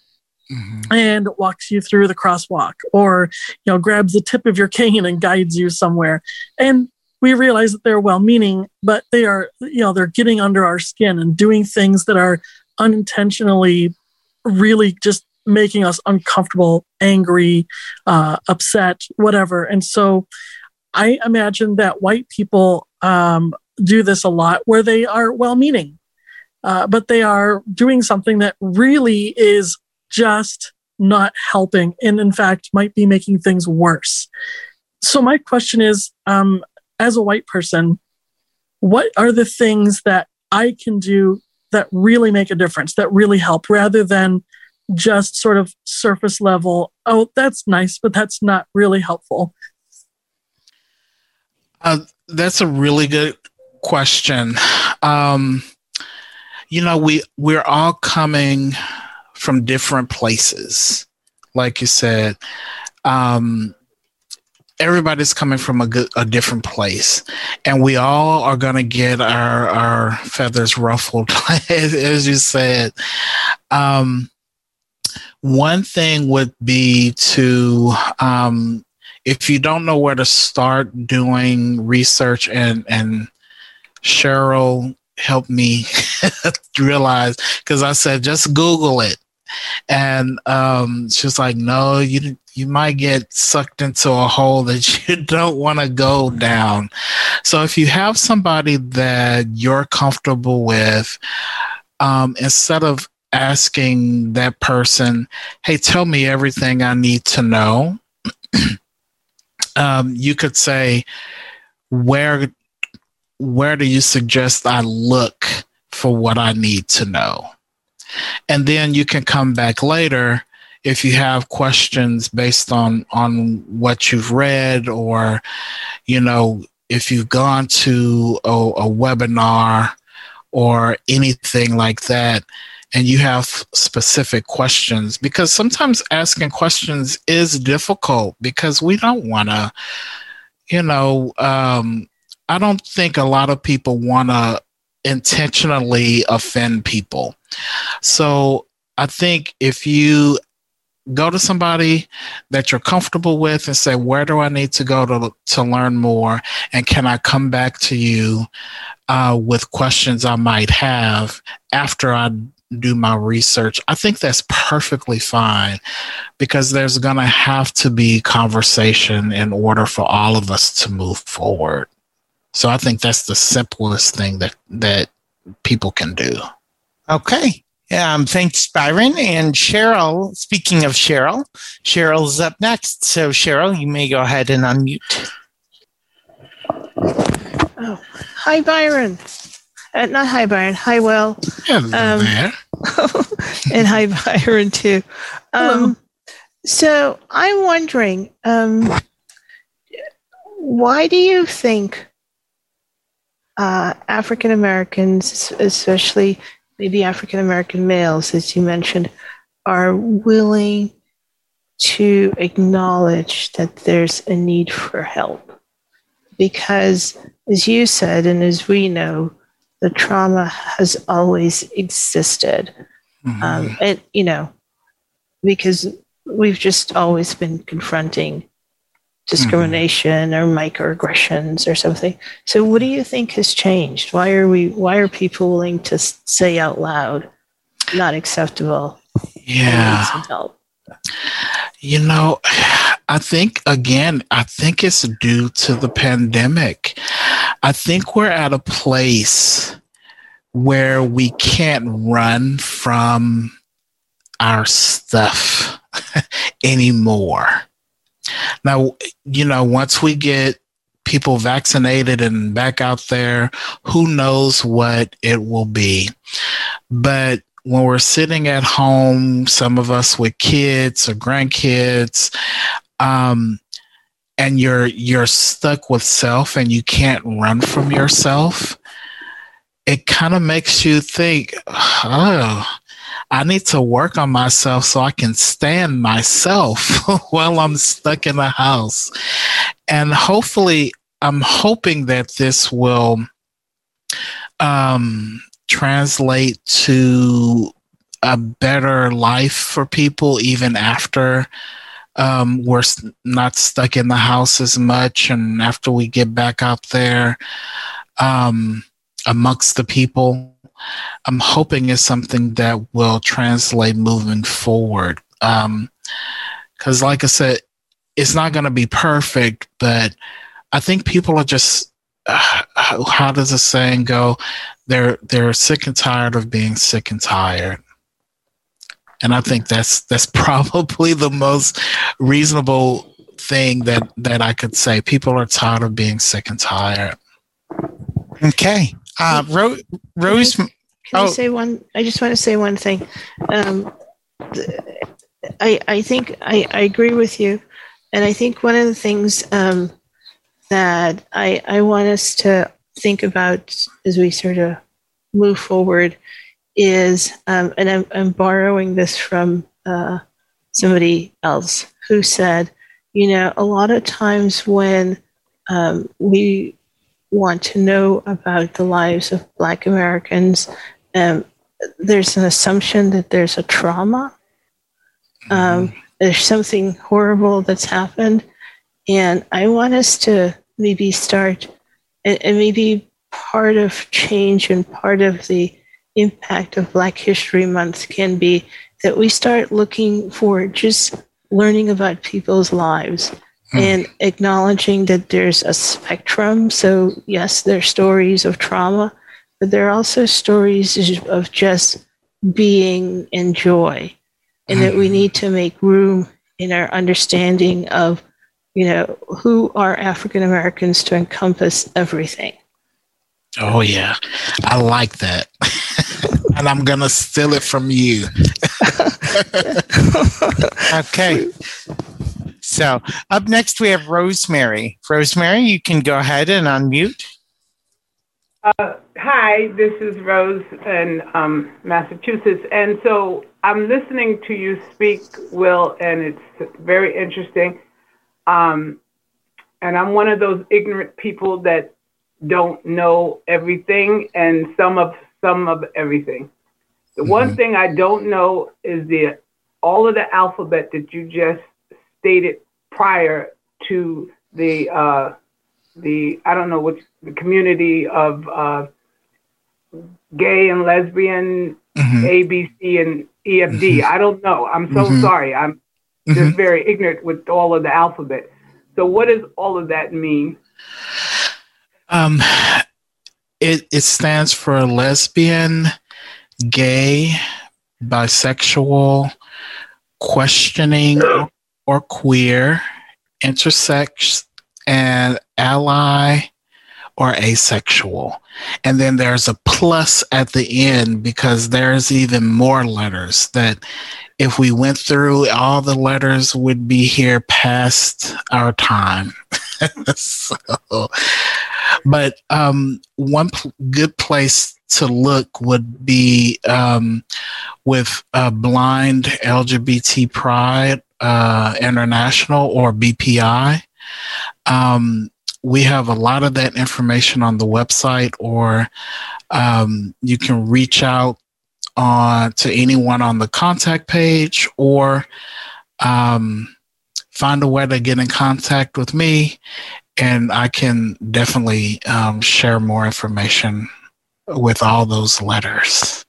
S18: mm-hmm. and walks you through the crosswalk or you know grabs the tip of your cane and guides you somewhere and we realize that they're well meaning but they are you know they're getting under our skin and doing things that are unintentionally really just making us uncomfortable angry uh, upset whatever and so i imagine that white people um, do this a lot where they are well meaning uh, but they are doing something that really is just not helping and in fact might be making things worse so my question is um, as a white person what are the things that i can do that really make a difference that really help rather than just sort of surface level oh that's nice but that's not really helpful
S17: uh, that's a really good question. Um, you know, we we're all coming from different places. Like you said, um, everybody's coming from a, good, a different place, and we all are going to get our our feathers ruffled, as you said. Um, one thing would be to um, if you don't know where to start doing research and and Cheryl helped me realize because I said just Google it, and um, she was like, "No, you you might get sucked into a hole that you don't want to go down." So if you have somebody that you're comfortable with, um, instead of asking that person, "Hey, tell me everything I need to know." um, you could say, where where do you suggest I look for what I need to know? And then you can come back later if you have questions based on on what you've read or you know if you've gone to a, a webinar or anything like that and you have specific questions. Because sometimes asking questions is difficult because we don't want to you know um, i don't think a lot of people want to intentionally offend people. So i think if you go to somebody that you're comfortable with and say where do i need to go to, to learn more? And can i come back to you uh, with questions i might have after i do my research, I think that's perfectly fine because there's going to have to be conversation in order for all of us to move forward. So I think that's the simplest thing that that people can do.
S4: Okay. Um, thanks, Byron. And Cheryl, speaking of Cheryl, Cheryl's up next. So, Cheryl, you may go ahead and unmute.
S6: Oh, hi, Byron. Uh, not hi, Byron. Hi, Will.
S17: Hello um, there.
S6: and hi, Byron, too. Um, so I'm wondering, um, why do you think uh, African Americans, especially maybe African American males, as you mentioned, are willing to acknowledge that there's a need for help? Because, as you said, and as we know, the trauma has always existed. Mm-hmm. Um, and, you know, because we've just always been confronting discrimination mm-hmm. or microaggressions or something. So what do you think has changed? Why are we why are people willing to say out loud not acceptable?
S17: Yeah. You know, I think again, I think it's due to the pandemic. I think we're at a place where we can't run from our stuff anymore. Now, you know, once we get people vaccinated and back out there, who knows what it will be. But when we're sitting at home, some of us with kids or grandkids, um, and you're you're stuck with self and you can't run from yourself it kind of makes you think oh i need to work on myself so i can stand myself while i'm stuck in the house and hopefully i'm hoping that this will um, translate to a better life for people even after um, we're not stuck in the house as much. And after we get back out there um, amongst the people, I'm hoping is something that will translate moving forward. Because, um, like I said, it's not going to be perfect, but I think people are just. Uh, how does the saying go? They're they're sick and tired of being sick and tired and I think that's that's probably the most reasonable thing that that I could say. People are tired of being sick and tired.
S4: Okay, uh, Ro- Rose.
S6: Can, I, can oh. I say one? I just want to say one thing. Um, I I think I, I agree with you, and I think one of the things um, that I I want us to think about as we sort of move forward is, um, and I'm, I'm borrowing this from uh, somebody else who said, you know, a lot of times when um, we want to know about the lives of Black Americans, um, there's an assumption that there's a trauma. Um, there's something horrible that's happened. And I want us to maybe start, and, and maybe part of change and part of the impact of Black History Month can be that we start looking for just learning about people's lives mm. and acknowledging that there's a spectrum. So, yes, there are stories of trauma, but there are also stories of just being and joy, and mm. that we hmm. need to make room in our understanding of, you know, who are African Americans to encompass everything.
S17: Oh yeah, I like that. and I'm gonna steal it from you.
S4: okay. So up next we have Rosemary. Rosemary, you can go ahead and unmute.
S13: Uh, hi, this is Rose in um, Massachusetts, and so I'm listening to you speak, Will, and it's very interesting. Um, and I'm one of those ignorant people that don't know everything, and some of some of everything. The mm-hmm. one thing I don't know is the all of the alphabet that you just stated prior to the uh, the I don't know what the community of uh, gay and lesbian mm-hmm. ABC and EFD. Mm-hmm. I don't know. I'm so mm-hmm. sorry. I'm just mm-hmm. very ignorant with all of the alphabet. So what does all of that mean?
S17: Um, it it stands for lesbian, gay, bisexual, questioning or queer, intersex, and ally or asexual. And then there's a plus at the end because there's even more letters that if we went through all the letters would be here past our time. so, but um, one good place to look would be um, with uh, Blind LGBT Pride uh, International or BPI. Um, we have a lot of that information on the website, or um, you can reach out on to anyone on the contact page, or um, find a way to get in contact with me, and I can definitely um, share more information with all those letters.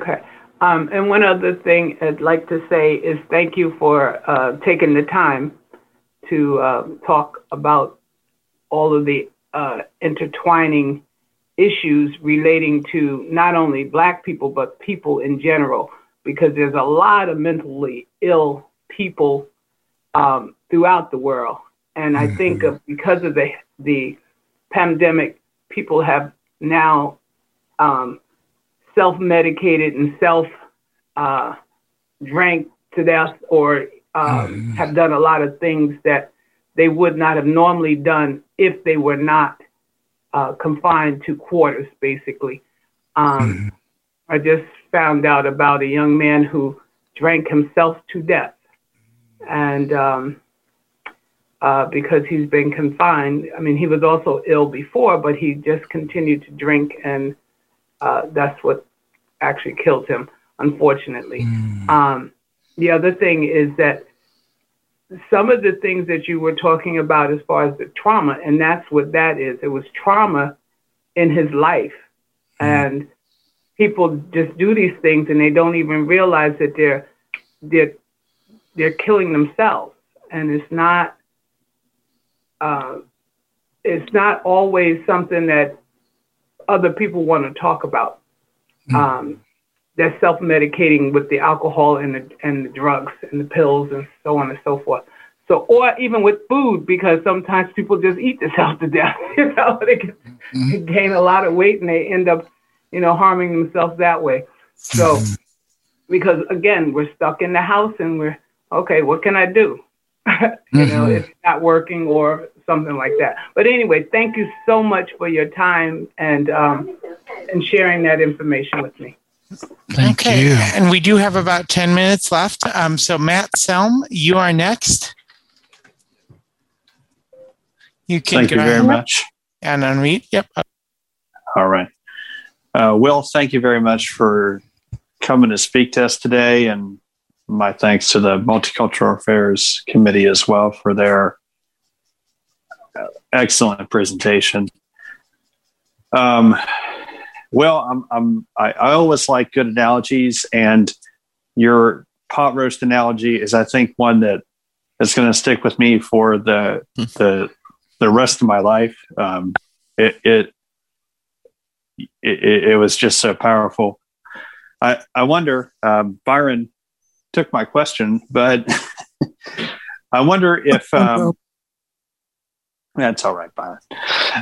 S13: Okay. Um, and one other thing I'd like to say is thank you for uh, taking the time to uh, talk about all of the uh, intertwining issues relating to not only Black people, but people in general, because there's a lot of mentally ill people um, throughout the world. And I think of, because of the, the pandemic, people have now um, self medicated and self uh, drank to death or uh, mm. have done a lot of things that they would not have normally done if they were not uh, confined to quarters, basically. Um, mm. I just found out about a young man who drank himself to death. And um, uh, because he's been confined, I mean, he was also ill before, but he just continued to drink and uh, that's what actually killed him, unfortunately. Mm. Um, the other thing is that some of the things that you were talking about as far as the trauma, and that's what that is. It was trauma in his life. Mm. And people just do these things and they don't even realize that they're they're they're killing themselves. And it's not uh, it's not always something that other people want to talk about. Mm. Um, they're self-medicating with the alcohol and the and the drugs and the pills and so on and so forth. So, or even with food, because sometimes people just eat themselves to death. You know, they, get, mm-hmm. they gain a lot of weight and they end up, you know, harming themselves that way. So, mm-hmm. because again, we're stuck in the house and we're okay. What can I do? you know,
S17: Mhm.
S13: if it's not working or something like that. But anyway, thank you so much for your time and um, and sharing that information with me.
S17: Thank
S4: okay.
S17: you.
S4: And we do have about 10 minutes left. Um, so, Matt Selm, you are next. You can
S19: Thank you very much.
S4: And unmute. Yep.
S19: All right. Uh, Will, thank you very much for coming to speak to us today. And my thanks to the Multicultural Affairs Committee as well for their excellent presentation. Um, well, I'm, I'm, I, I always like good analogies, and your pot roast analogy is, I think, one that is going to stick with me for the the the rest of my life. Um, it, it it, it was just so powerful. I, I wonder, um, Byron took my question, but I wonder if, um, that's all right, Byron.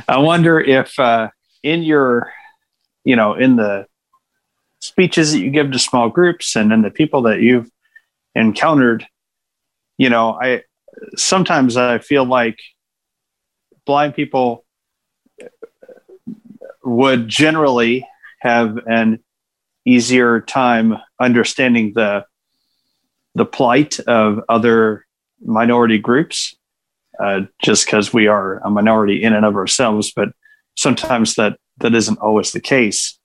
S19: I wonder if, uh, in your, you know, in the speeches that you give to small groups and in the people that you've encountered, you know, I sometimes I feel like blind people would generally have an easier time understanding the the plight of other minority groups uh, just because we are a minority in and of ourselves but sometimes that that isn't always the case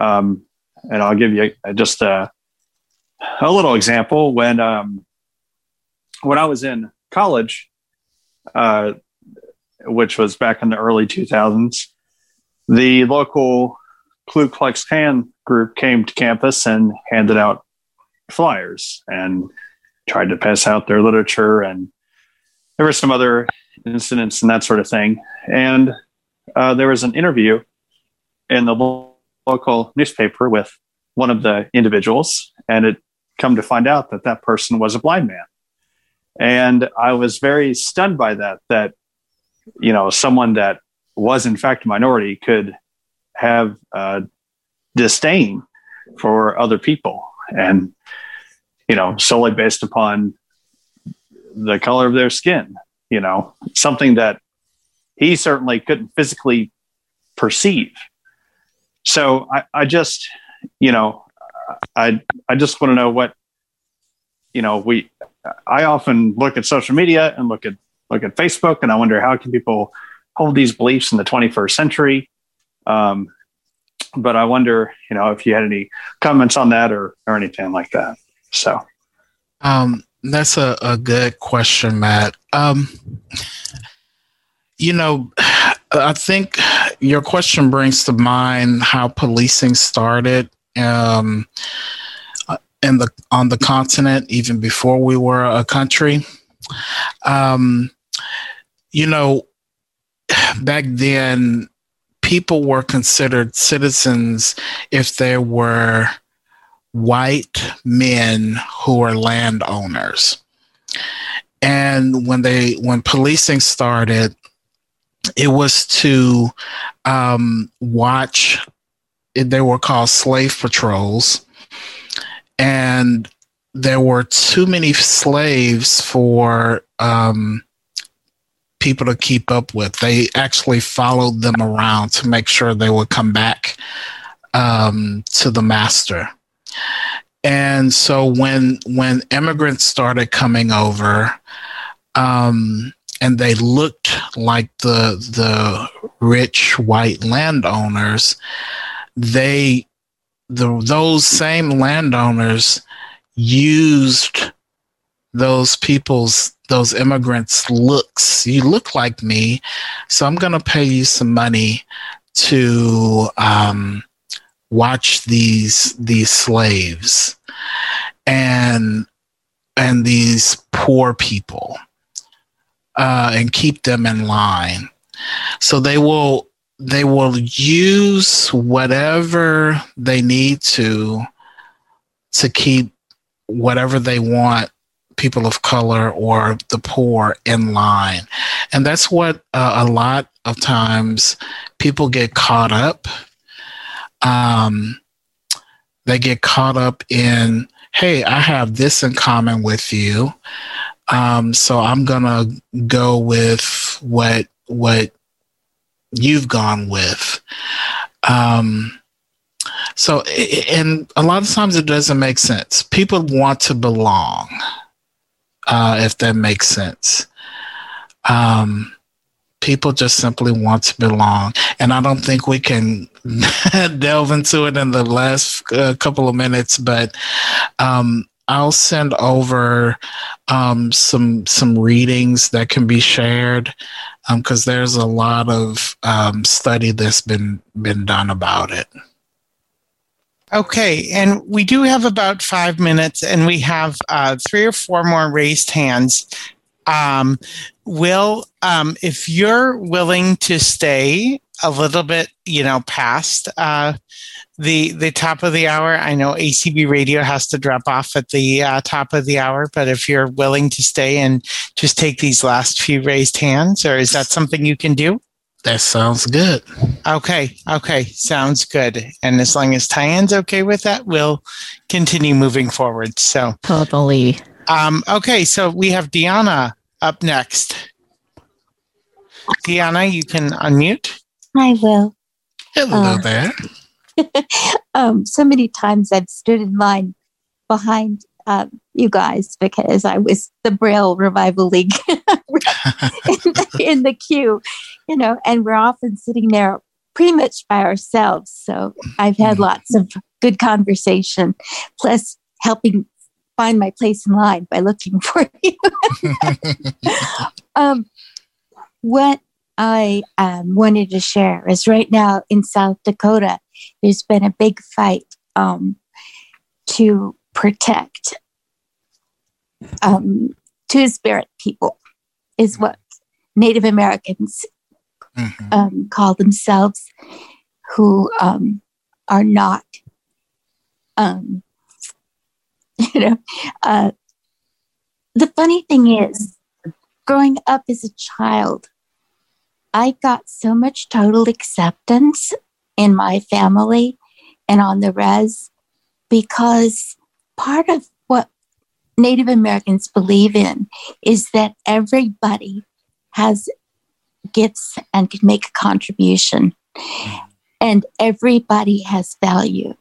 S19: um, and i'll give you a, just a, a little example when um, when i was in college uh, which was back in the early 2000s the local Ku Klux Klan group came to campus and handed out flyers and tried to pass out their literature. And there were some other incidents and that sort of thing. And uh, there was an interview in the lo- local newspaper with one of the individuals, and it come to find out that that person was a blind man. And I was very stunned by that. That you know, someone that was in fact a minority could have uh, disdain for other people and you know solely based upon the color of their skin you know something that he certainly couldn't physically perceive so i, I just you know i i just want to know what you know we i often look at social media and look at look at facebook and i wonder how can people hold these beliefs in the 21st century. Um, but I wonder, you know, if you had any comments on that or, or anything like that. So,
S17: Um, that's a, a good question, Matt. Um, you know, I think your question brings to mind how policing started um, in the on the continent, even before we were a country. Um, you know, back then, people were considered citizens if they were white men who were landowners. And when they when policing started, it was to um, watch. They were called slave patrols, and there were too many slaves for um, people to keep up with. They actually followed them around to make sure they would come back um, to the master. And so when when immigrants started coming over, um, and they looked like the the rich white landowners, they the those same landowners used those people's those immigrants looks. You look like me so i'm going to pay you some money to um, watch these these slaves and and these poor people uh, and keep them in line so they will they will use whatever they need to to keep whatever they want people of color or the poor in line. And that's what uh, a lot of times people get caught up. Um, they get caught up in, hey, I have this in common with you. Um, so I'm gonna go with what what you've gone with. Um, so, and a lot of times it doesn't make sense. People want to belong, uh, if that makes sense. Um, people just simply want to belong. And I don't think we can delve into it in the last uh, couple of minutes, but um, I'll send over um, some some readings that can be shared because um, there's a lot of um, study that's been been done about it.
S4: Okay, and we do have about five minutes, and we have uh, three or four more raised hands. Um, Will, um, if you're willing to stay a little bit, you know, past uh, the the top of the hour, I know ACB Radio has to drop off at the uh, top of the hour, but if you're willing to stay and just take these last few raised hands, or is that something you can do?
S17: That sounds good.
S4: Okay. Okay. Sounds good. And as long as Tyan's okay with that, we'll continue moving forward. So
S3: totally.
S4: Um, okay. So we have Deanna up next. Deanna, you can unmute.
S20: I Will.
S17: Hello uh, there.
S20: um, so many times I've stood in line behind uh, you guys because I was the Braille Revival League in, the, in the queue, you know, and we're often sitting there pretty much by ourselves. So I've had mm. lots of good conversation, plus helping find my place in line by looking for you. um, what I um, wanted to share is right now in South Dakota, there's been a big fight um, to protect um, two spirit people, is what Native Americans mm-hmm. um, call themselves, who um, are not, um, you know. Uh, the funny thing is, growing up as a child, I got so much total acceptance in my family and on the res because part of what Native Americans believe in is that everybody has gifts and can make a contribution, and everybody has value.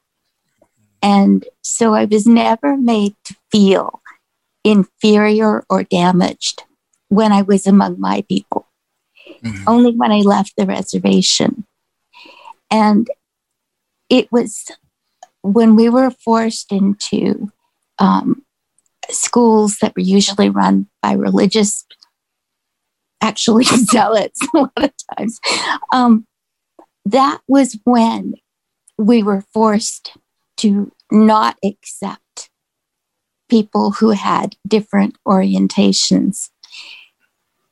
S20: And so I was never made to feel inferior or damaged when I was among my people, mm-hmm. only when I left the reservation. And it was when we were forced into um, schools that were usually run by religious, actually zealots a lot of times, um, that was when we were forced to not accept people who had different orientations.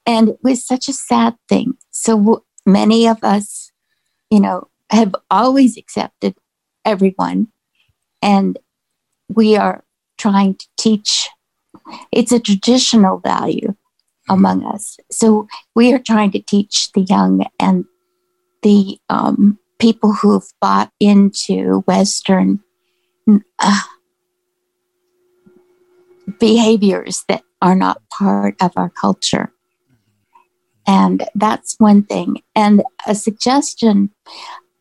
S20: And it was such a sad thing. So many of us, you know, have always accepted everyone. And we are trying to teach. It's a traditional value among us. So we are trying to teach the young and the um, people who've bought into Western uh, behaviors that are not part of our culture. And that's one thing. And a suggestion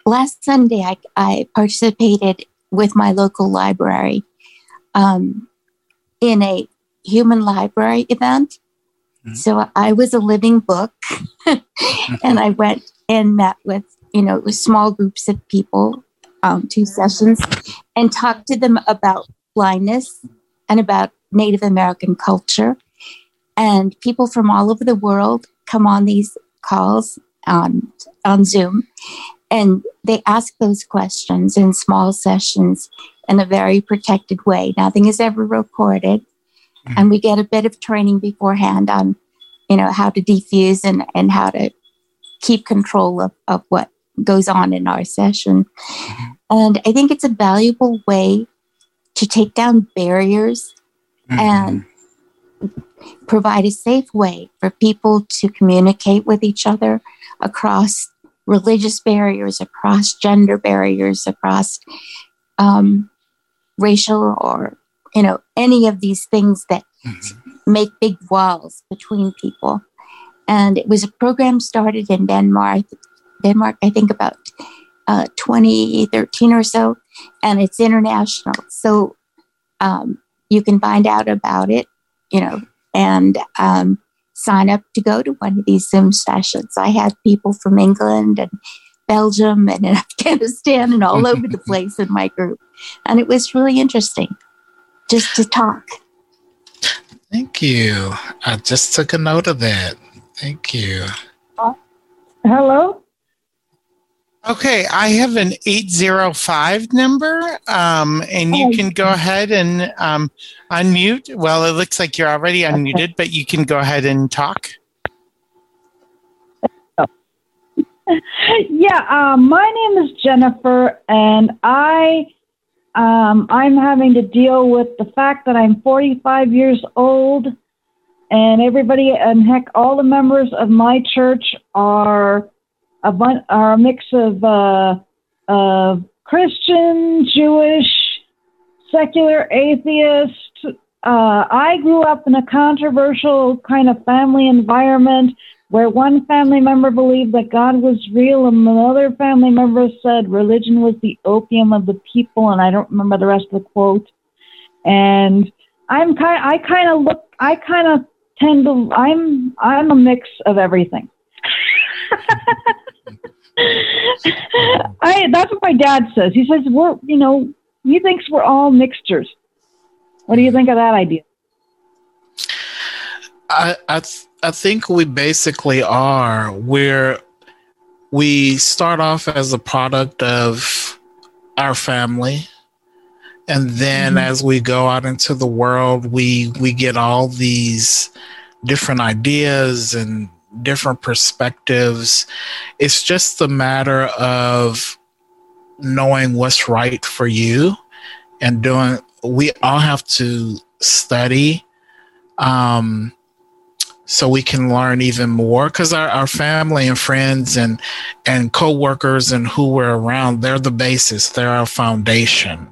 S20: last Sunday, I, I participated with my local library um, in a human library event. Mm-hmm. So I was a living book, and I went and met with you know small groups of people, um, two sessions, and talked to them about blindness and about Native American culture. And people from all over the world come on these calls on on Zoom, and they ask those questions in small sessions in a very protected way. Nothing is ever recorded. Mm-hmm. And we get a bit of training beforehand on, you know, how to defuse and, and how to keep control of, of what goes on in our session. And I think it's a valuable way to take down barriers mm-hmm. and provide a safe way for people to communicate with each other across religious barriers, across gender barriers, across um, racial or you know any of these things that mm-hmm. make big walls between people. And it was a program started in Denmark, Denmark, I think about uh, 2013 or so, and it's international. So um, you can find out about it, you know, and um, sign up to go to one of these Zoom sessions. I had people from England and Belgium and in Afghanistan and all over the place in my group. And it was really interesting just to talk.
S17: Thank you. I just took a note of that. Thank you.
S21: Uh, hello?
S4: Okay, I have an 805 number, um, and you can go ahead and um, unmute. Well, it looks like you're already unmuted, but you can go ahead and talk.
S21: yeah, um, my name is Jennifer, and I um, I'm having to deal with the fact that I'm 45 years old, and everybody and heck, all the members of my church are a bun- are a mix of uh, uh, Christian, Jewish, secular, atheist. Uh, I grew up in a controversial kind of family environment where one family member believed that God was real and another family member said religion was the opium of the people, and I don't remember the rest of the quote. And I'm kind, I kind of look, I kind of tend to, I'm, I'm a mix of everything. I that's what my dad says. He says we're you know he thinks we're all mixtures. What do you think of that idea?
S17: I I, th- I think we basically are where we start off as a product of our family and then mm-hmm. as we go out into the world we we get all these different ideas and different perspectives. It's just a matter of knowing what's right for you and doing, we all have to study um, so we can learn even more because our, our family and friends and and co-workers and who we're around they're the basis they're our foundation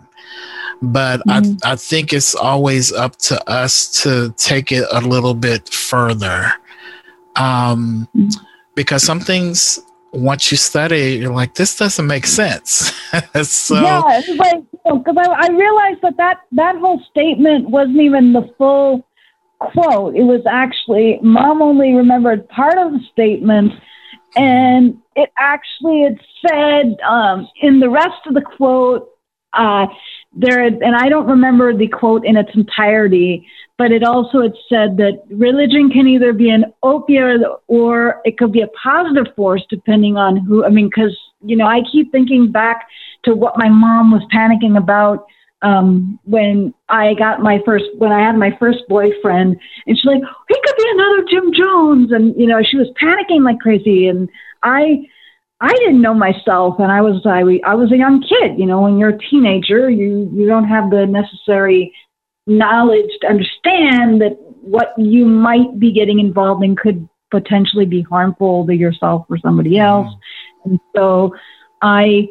S17: but mm-hmm. I, I think it's always up to us to take it a little bit further um, because some things once you study you're like this doesn't make sense. So
S21: yeah like because you know, I, I realized that, that that whole statement wasn't even the full quote. It was actually mom only remembered part of the statement and it actually it said um, in the rest of the quote uh, there and I don't remember the quote in its entirety, but it also it said that religion can either be an opiate or it could be a positive force depending on who. I mean, because you know, I keep thinking back to what my mom was panicking about um, when I got my first when I had my first boyfriend, and she's like, "He could be another Jim Jones," and you know, she was panicking like crazy, and I I didn't know myself, and I was I, I was a young kid. You know, when you're a teenager, you you don't have the necessary knowledge to understand that what you might be getting involved in could potentially be harmful to yourself or somebody mm-hmm. else. Mm. And so, I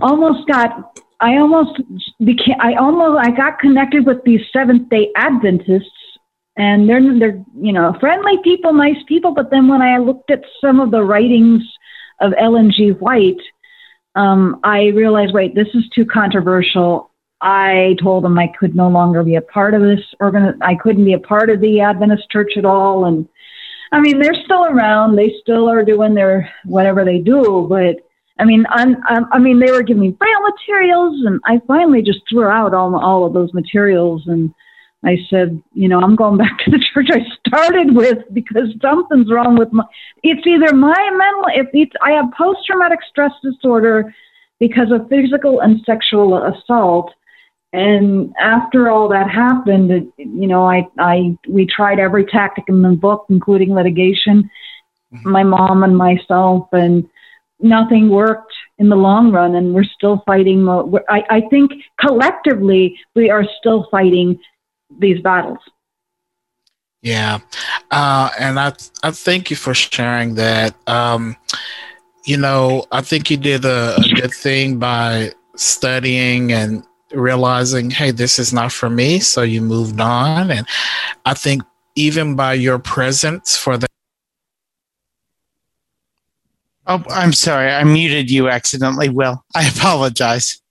S21: almost got I almost became I almost I got connected with these Seventh Day Adventists and they're they're you know friendly people, nice people. But then when I looked at some of the writings of Ellen G. White, um, I realized, wait, this is too controversial. I told them I could no longer be a part of this organ. I couldn't be a part of the Adventist Church at all. And I mean, they're still around. They still are doing their whatever they do. But I mean, I'm, I'm, i mean, they were giving me braille materials, and I finally just threw out all all of those materials and I said, you know, I'm going back to the church I started with because something's wrong with my. It's either my mental. If it's I have post traumatic stress disorder because of physical and sexual assault, and after all that happened, it, you know, I I we tried every tactic in the book, including litigation. Mm-hmm. My mom and myself, and nothing worked in the long run, and we're still fighting. I, I think collectively we are still fighting these battles.
S17: Yeah, uh, and I I thank you for sharing that. Um, you know, I think you did a, a good thing by studying and realizing, hey, this is not for me. So you moved on. And I think even by your presence for the
S4: Oh, I'm sorry. I muted you accidentally, Will. I apologize.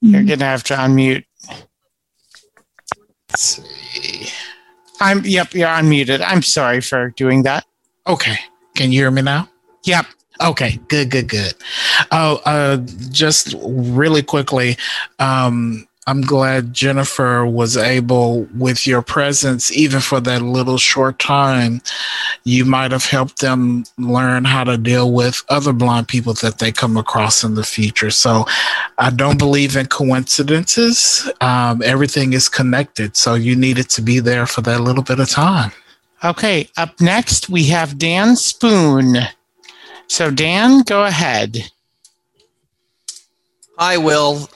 S4: You're mm-hmm. going to have to unmute.
S17: Let's see.
S4: I'm, yep, you're unmuted. I'm sorry for doing that.
S17: Okay. Can you hear me now?
S4: Yep.
S17: Okay, good, good, good. Oh, uh, just really quickly, um, I'm glad Jennifer was able, with your presence, even for that little short time, you might have helped them learn how to deal with other blind people that they come across in the future. So I don't believe in coincidences. Um, everything is connected. So you needed to be there for that little bit of time.
S4: Okay, up next we have Dan Spoone. So, Dan, go ahead.
S16: Hi, Will.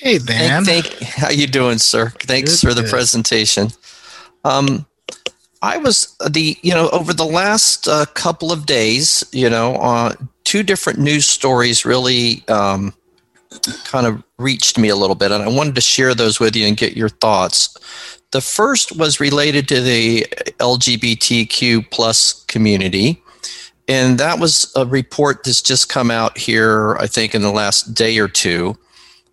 S17: Hey, Dan.
S16: Thank, thank, how you doing, sir? Thanks
S17: Good,
S16: for the
S17: good.
S16: presentation. Um, I was the you know over the last uh, couple of days, you know, uh, two different news stories really um, kind of reached me a little bit, and I wanted to share those with you and get your thoughts. The first was related to the LGBTQ plus community, and that was a report that's just come out here, I think, in the last day or two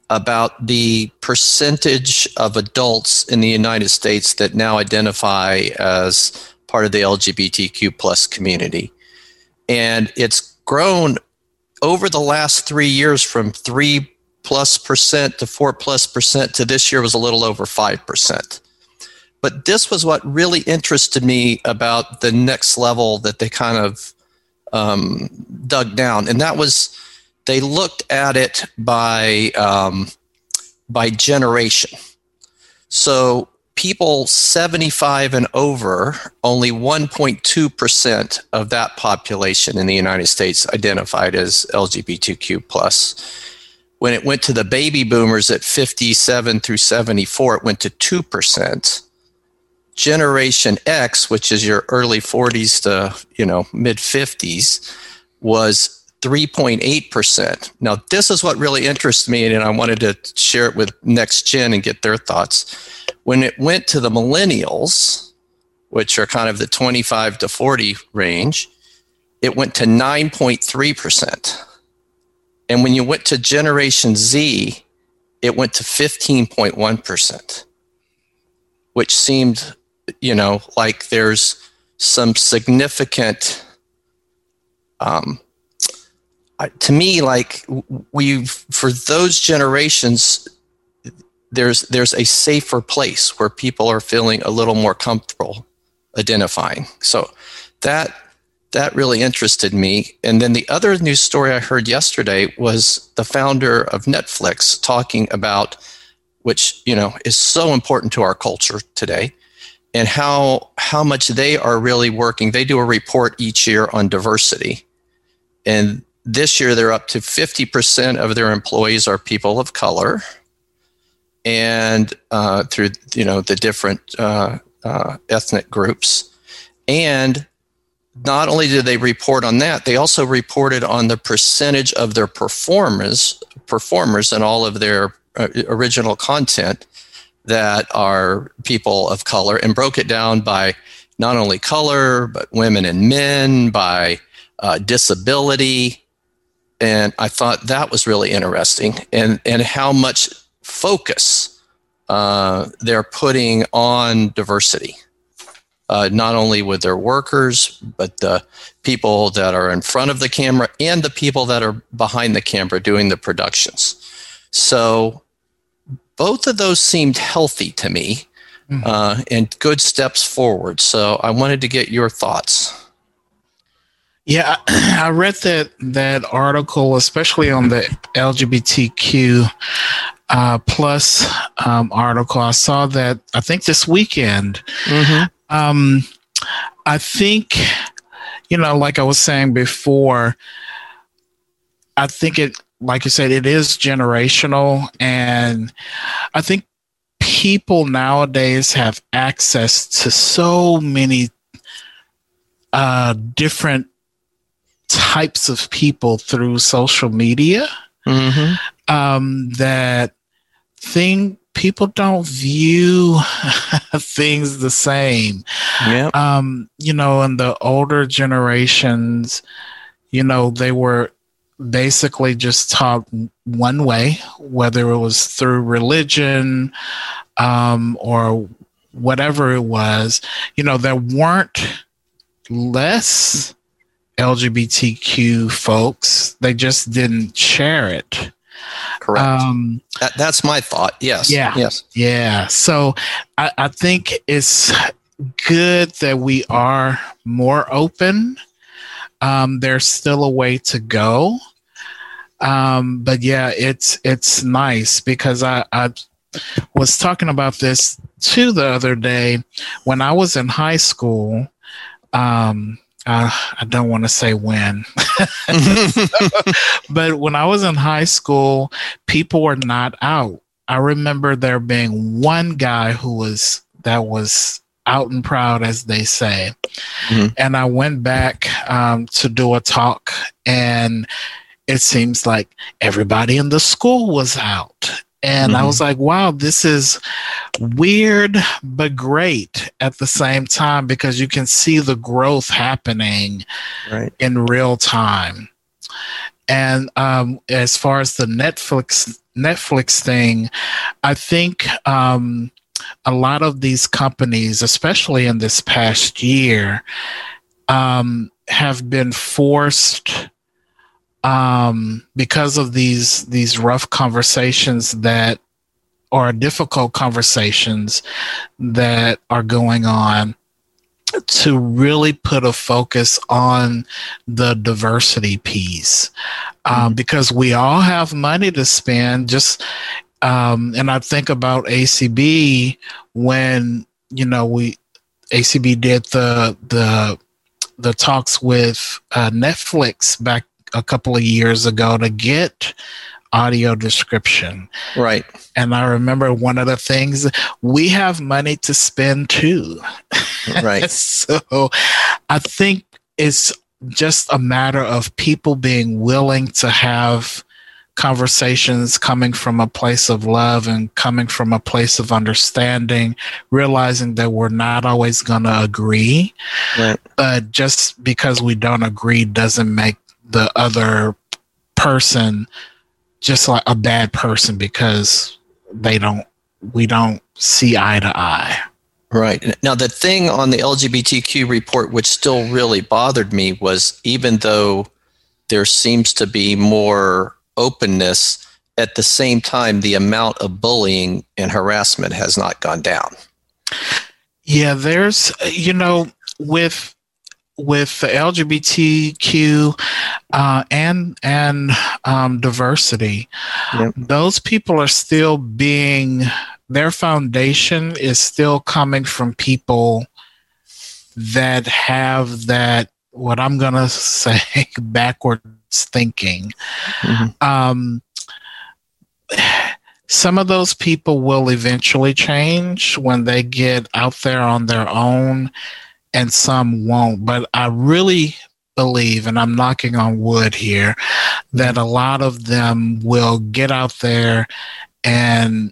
S16: about the percentage of adults in the United States that now identify as part of the LGBTQ plus community. And it's grown over the last three years from three plus percent to four plus percent to this year was a little over five percent. But this was what really interested me about the next level that they kind of um, dug down, and that was they looked at it by um, by generation. So people 75 and over, only 1.2% of that population in the United States identified as LGBTQ plus. When it went to the baby boomers at 57 through 74, it went to 2%. Generation X, which is your early 40s to, you know, mid 50s, was 3.8%. Now, this is what really interests me, and I wanted to share it with Next Gen and get their thoughts. When it went to the millennials, which are kind of the 25 to 40 range, it went to 9.3%. And when you went to Generation Z, it went to 15.1%, which seemed, you know, like there's some significant um, to me like we for those generations there's there's a safer place where people are feeling a little more comfortable identifying. So that that really interested me. And then the other news story i heard yesterday was the founder of netflix talking about which you know is so important to our culture today and how how much they are really working. They do a report each year on diversity. And this year they're up to 50% of their employees are people of color. And uh, through you know the different uh, uh, ethnic groups. And not only did they report on that they also reported on the percentage of their performers performers and all of their uh, original content that are people of color and broke it down by not only color but women and men by uh, disability and I thought that was really interesting, and and how much focus uh, they're putting on diversity, uh, not only with their workers, but the people that are in front of the camera and the people that are behind the camera doing the productions. So both of those seemed healthy to me uh, and good steps forward. So I wanted to get your thoughts.
S17: Yeah, I read that that article, especially on the LGBTQ uh, plus um, article. I saw that I think this weekend. Um, I think, you know, like I was saying before, I think it, like you said, it is generational, and I think people nowadays have access to so many uh, different types of people through social media. um, that thing people don't view things the same.
S16: Yeah.
S17: Um, you know, in the older generations, you know, they were basically just taught one way, whether it was through religion um, or whatever it was. You know, there weren't less LGBTQ folks, they just didn't share it.
S16: Correct.
S17: Um,
S16: that, that's my thought. Yes.
S17: Yeah.
S16: Yes.
S17: Yeah. So I, I think it's good that we are more open. Um, there's still a way to go. Um, but yeah, it's it's nice because I, I was talking about this too the other day when I was in high school. Um, uh, I don't want to say when, but when I was in high school, people were not out. I remember there being one guy who was that was out and proud, as they say.
S16: Mm-hmm.
S17: And I went back um, to do a talk, and it seems like everybody in the school was out. And I
S16: Mhm.
S17: was like, wow, this is weird, but great at the same time because you can see the growth happening
S16: Right.
S17: in real time. And um, as far as the Netflix Netflix thing, I think um, a lot of these companies, especially in this past year, um, have been forced um, because of these these rough conversations that are difficult conversations that are going on to really put a focus on the diversity piece. Um, because we all have money to spend just um, and i think about acb when you know we acb did the the the talks with uh, netflix back a couple of years ago to get audio description
S16: Right.
S17: and I remember one of the things we have money to spend too.
S16: Right.
S17: so I think it's just a matter of people being willing to have conversations coming from a place of love and coming from a place of understanding, realizing that we're not always going to agree.
S16: Right.
S17: But just because we don't agree doesn't make the other person just like a bad person because they don't we don't see eye to eye.
S16: Right. Now, the thing on the LGBTQ report, which still really bothered me, was even though there seems to be more openness, at the same time, the amount of bullying and harassment has not gone down.
S17: Yeah, there's you know with with the LGBTQ uh, and and um, diversity, those people are still being their foundation is still coming from people that have that what I'm gonna say backwards thinking. Um, some of those people will eventually change when they get out there on their own and some won't but i really believe and i'm knocking on wood here that a lot of them will get out there and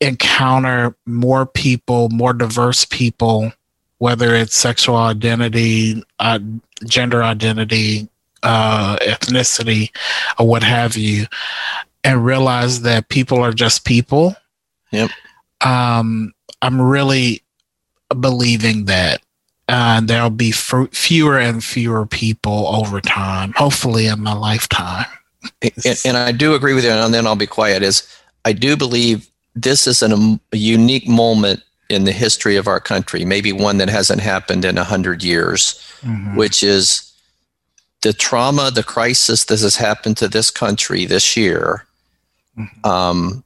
S17: encounter more people more diverse people whether it's sexual identity uh, gender identity uh, ethnicity or what have you and realize that people are just people
S16: Yep.
S17: um, i'm really believing that uh, there'll be f- fewer and fewer people over time hopefully in my lifetime
S16: and, and I do agree with you, and then I'll be quiet. Is I do believe this is an, a unique moment in the history of our country, maybe one that hasn't happened in a hundred years, which is the trauma, the crisis that has happened to this country this year. Um,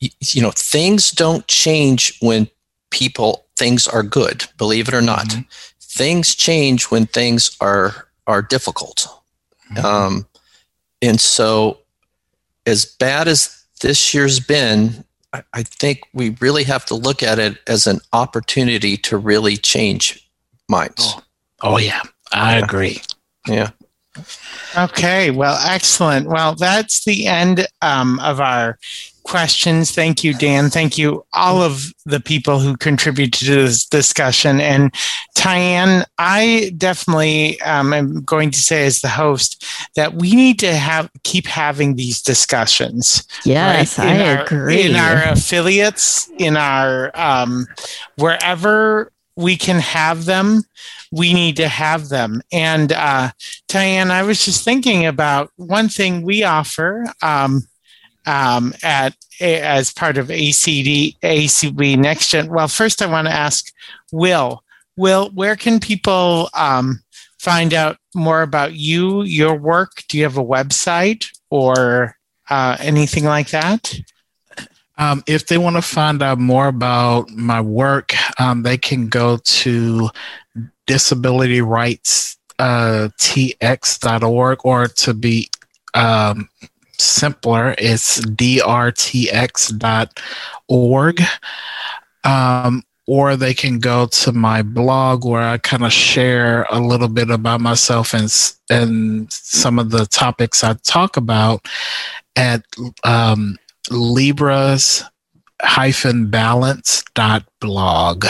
S16: y- you know, things don't change when people things are good. Believe it or not, things change when things are are difficult. Um, and so, as bad as this year's been, I, I think we really have to look at it as an opportunity to really change minds.
S17: oh yeah i agree
S16: Yeah.
S4: Okay, well, excellent. Well, that's the end um, of our questions. Thank you, Dan. Thank you, all of the people who contributed to this discussion. And Tyann, I definitely um, am going to say, as the host, that we need to have keep having these discussions.
S3: Yes,
S4: right?
S3: I
S4: our-
S3: agree.
S4: In our affiliates, in our um, wherever we can have them, we need to have them. And uh, Tyann, I was just thinking about one thing we offer. Um, um, at as part of ACD ACB Next Gen. Well, first I want to ask Will. Will, where can people um, find out more about you, your work? Do you have a website or uh, anything like that?
S17: Um, if they want to find out more about my work, um, they can go to disability rights uh, tx.org or to be um, simpler, it's drtx.org. Um, or they can go to my blog where I kind of share a little bit about myself and and some of the topics I talk about at um, Libras hyphen balance dot blog.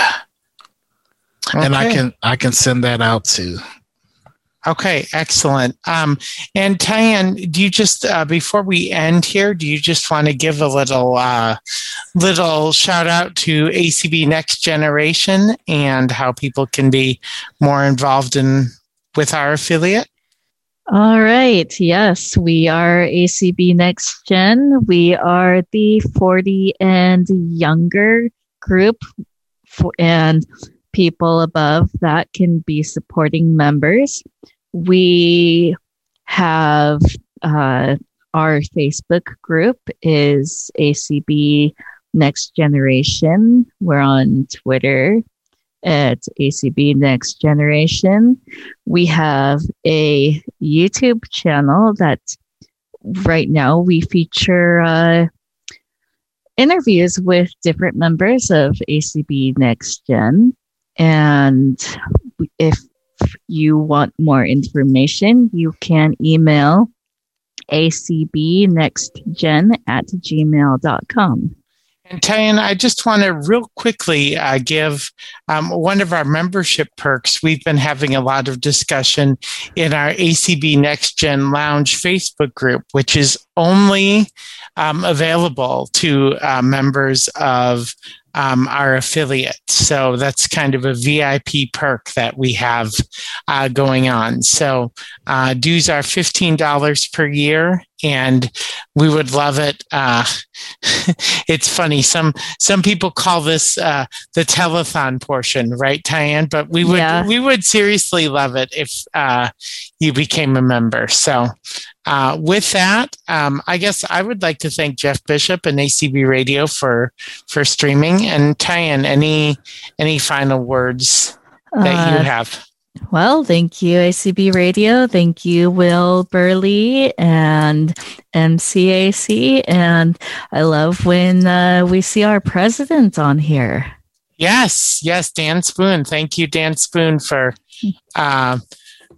S17: And I can I can send that out too.
S4: Okay, excellent. Um, and Tyann, do you just uh, before we end here, do you just want to give a little uh, little shout out to ACB Next Generation and how people can be more involved in with our affiliate?
S3: All right. Yes, we are ACB Next Gen. We are the 40 and younger group, for, and people above that can be supporting members. We have uh, our Facebook group is ACB Next Generation. We're on Twitter at ACB Next Generation. We have a YouTube channel that right now we feature uh, interviews with different members of ACB Next Gen. And if you want more information, you can email acbnextgen at gmail.com.
S4: And Tyann, I just want to real quickly uh, give um, one of our membership perks. We've been having a lot of discussion in our ACB Next Gen Lounge Facebook group, which is only um, available to uh, members of um, our affiliate. So that's kind of a VIP perk that we have uh, going on. So uh, dues are $15 per year, and we would love it. Uh, it's funny. Some some people call this uh, the telethon portion, right, Tyann? But we would
S3: Yeah.
S4: we would seriously love it if uh, you became a member. So uh, with that, um, I guess I would like to thank Jeff Bishop and ACB Radio for for streaming. And Tyann, any any final words that you
S3: Uh,
S4: have?
S3: Well, thank you, ACB Radio. Thank you, Will Burley and MCAC. And I love when uh, we see our president on here.
S4: Yes, yes, Dan Spoone. Thank you, Dan Spoone, for uh,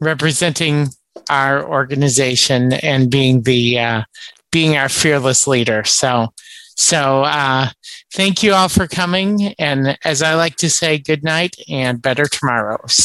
S4: representing our organization and being the uh, being our fearless leader. So, so uh, thank you all for coming. And as I like to say, good night and better tomorrows.